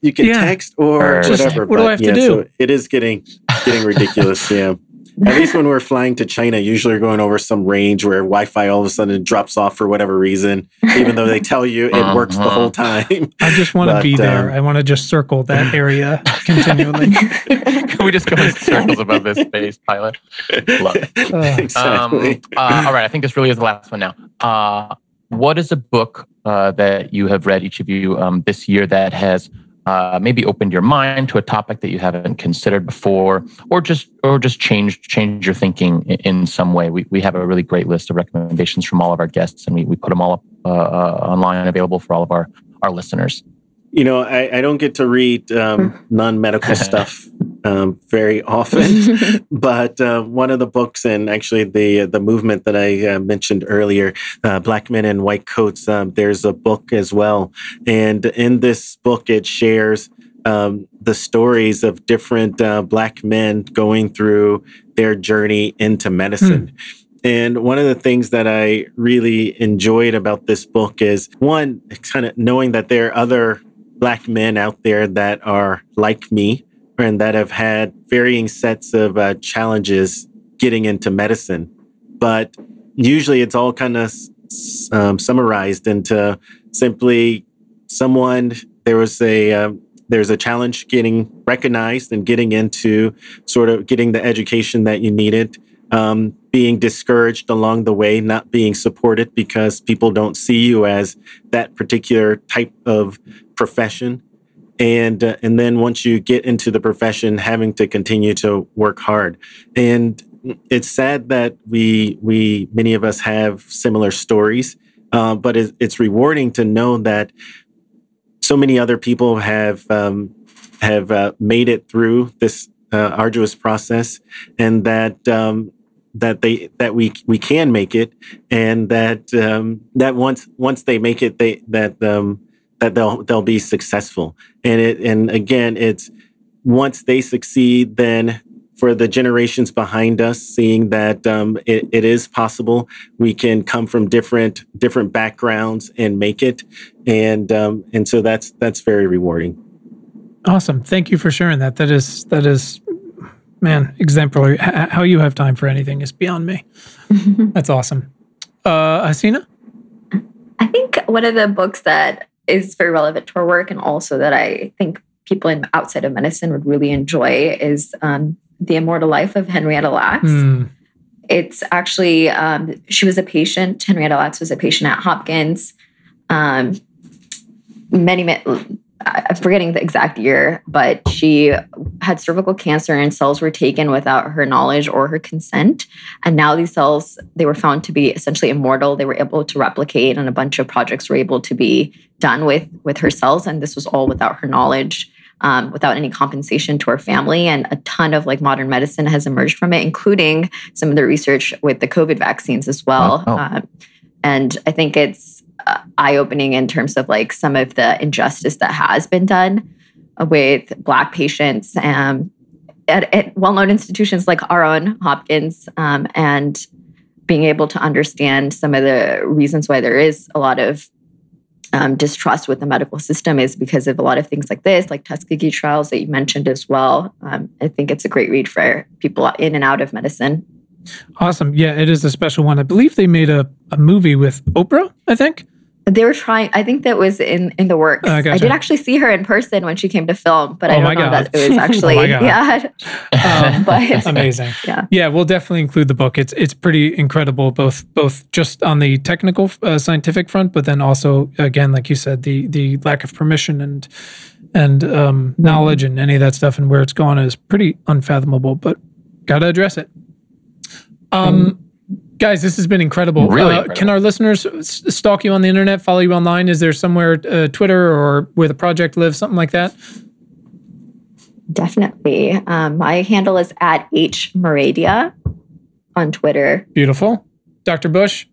you can Yeah. text or Just, whatever. what do I but have to do? So it is getting getting ridiculous. Yeah. At least when we're flying to China, usually we're going over some range where Wi-Fi all of a sudden drops off for whatever reason, even though they tell you it works the Uh-huh. whole time. [LAUGHS] I just want to be there. um, I want to just circle that area continually. [LAUGHS] Can we just go in circles above this space pilot? Love it. exactly. Um, uh, all right, I think this really is the last one now. Uh, what is a book uh, that you have read, each of you, um, this year that has uh, maybe opened your mind to a topic that you haven't considered before, or just or just changed changed your thinking in, in some way? We we have a really great list of recommendations from all of our guests, and we, we put them all up uh, uh, online, available for all of our our listeners. You know, I, I don't get to read um, non-medical [LAUGHS] stuff um, very [LAUGHS] often, [LAUGHS] but uh, one of the books and actually the the movement that I uh, mentioned earlier, uh, Black Men in White Coats. Um, there's a book as well, and in this book, it shares um, the stories of different uh, Black men going through their journey into medicine. And one of the things that I really enjoyed about this book is one, kind of knowing that there are other Black men out there that are like me and that have had varying sets of uh, challenges getting into medicine. But usually it's all kind of um, summarized into simply someone, there was a, um, there's a challenge getting recognized and getting into sort of getting the education that you needed um, being discouraged along the way, not being supported because people don't see you as that particular type of profession. And uh, and then once you get into the profession, having to continue to work hard. And it's sad that we we many of us have similar stories, uh, but it, it's rewarding to know that so many other people have um, have uh, made it through this uh, arduous process, and that um, that they that we we can make it, and that um, that once once they make it, they that um, that they'll they'll be successful. And it and again, it's once they succeed, then for the generations behind us, seeing that um, it, it is possible, we can come from different different backgrounds and make it, and um, and so that's that's very rewarding. Awesome, thank you for sharing that. That is that is, man, exemplary. H- how you have time for anything is beyond me. [LAUGHS] that's awesome. Uh, Hasina, I think one of the books that is very relevant to our work and also that I think people in outside of medicine would really enjoy is um, The Immortal Life of Henrietta Lacks. Mm, It's actually, um, she was a patient, Henrietta Lacks was a patient at Hopkins. Um, many, many, I'm forgetting the exact year, but she had cervical cancer and cells were taken without her knowledge or her consent. And now these cells, they were found to be essentially immortal. They were able to replicate and a bunch of projects were able to be done with, with her cells. And this was all without her knowledge. Um, without any compensation to her family. And a ton of like modern medicine has emerged from it, including some of the research with the COVID vaccines as well. Oh, oh. Um, and I think it's eye opening in terms of like some of the injustice that has been done with Black patients um, at, at well known institutions like our own Hopkins um, and being able to understand some of the reasons why there is a lot of um, distrust with the medical system is because of a lot of things like this, like Tuskegee trials that you mentioned as well. Um, I think it's a great read for people in and out of medicine. awesome. Yeah, it is a special one. I believe they made a, a movie with Oprah. I think. They were trying. I think that was in in the works. Oh, I did actually see her in person when she came to film, but Oh I don't know God. that it was [LAUGHS] actually. Oh my God. yeah, [LAUGHS] Um, but Amazing. [LAUGHS] Yeah. Yeah, we'll definitely include the book. It's it's pretty incredible, both both just on the technical uh, scientific front, but then also again, like you said, the the lack of permission and and um, knowledge and any of that stuff and where it's gone is pretty unfathomable. But got to address it. Um, guys, this has been incredible. Really Uh, incredible. Can our listeners stalk you on the internet, follow you online? Is there somewhere uh, Twitter or where the project lives, something like that? definitely. Um, my handle is at h maredia on Twitter. Beautiful, Dr. Bush.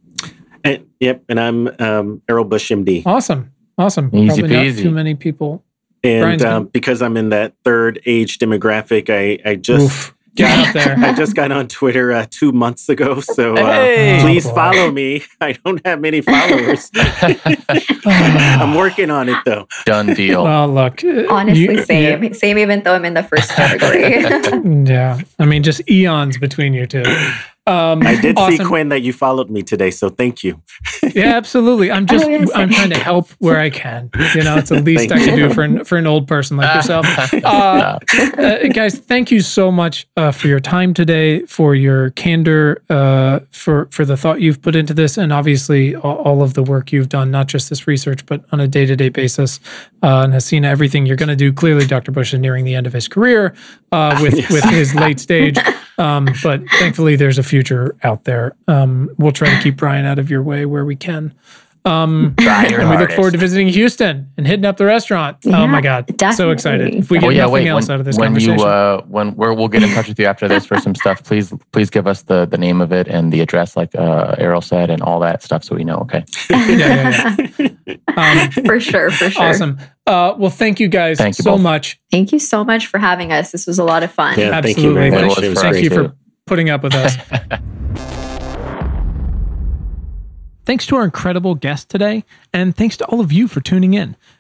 And, yep, and I'm um, Errol Bush, MD. Awesome. Awesome. Easy Probably not too many people. And um, because I'm in that third age demographic, I, I just Oof. Get up [LAUGHS] there. I just got on Twitter uh, two months ago, so uh, Hey! please Oh, boy. follow me. I don't have many followers. [LAUGHS] I'm working on it though. Done deal. [LAUGHS] Well, look. uh, Honestly, you- same. Same, even though I'm in the first category. Yeah. I mean, just eons between you two. Um, I did see. Quinn that you followed me today, so thank you. Yeah, absolutely. I'm [LAUGHS] just. I'm trying to help where I can. You know, it's the [LAUGHS] least I Thank can you. do for an, for an old person like yourself. [LAUGHS] Uh, uh, guys, thank you so much uh, for your time today, for your candor, uh, for for the thought you've put into this, and obviously all, all of the work you've done, not just this research, but on a day to day basis. Uh, and Hasina, everything you're going to do. Clearly, Dr. Bush is nearing the end of his career uh, with Yes. with his late stage, um, but thankfully, there's a future out there. Um, we'll try to keep Brian out of your way where we can. Um, Try your and we look forward to visiting Houston and hitting up the restaurant. oh my God. So excited. If we get Oh yeah, nothing wait. else When, out of this when conversation. you uh, when we're, we'll get in touch with you after this for some stuff. Please please give us the the name of it and the address, like uh, Errol said, and all that stuff, so we know. Okay. [LAUGHS] yeah, um, [LAUGHS] for sure, for sure. awesome. Uh, well, thank you guys Thank you so both. much. Thank you so much for having us. This was a lot of fun. Yeah, thank Absolutely. you very Thank much. you. Thank Thank you for putting up with us. [LAUGHS] Thanks to our incredible guest today, and thanks to all of you for tuning in.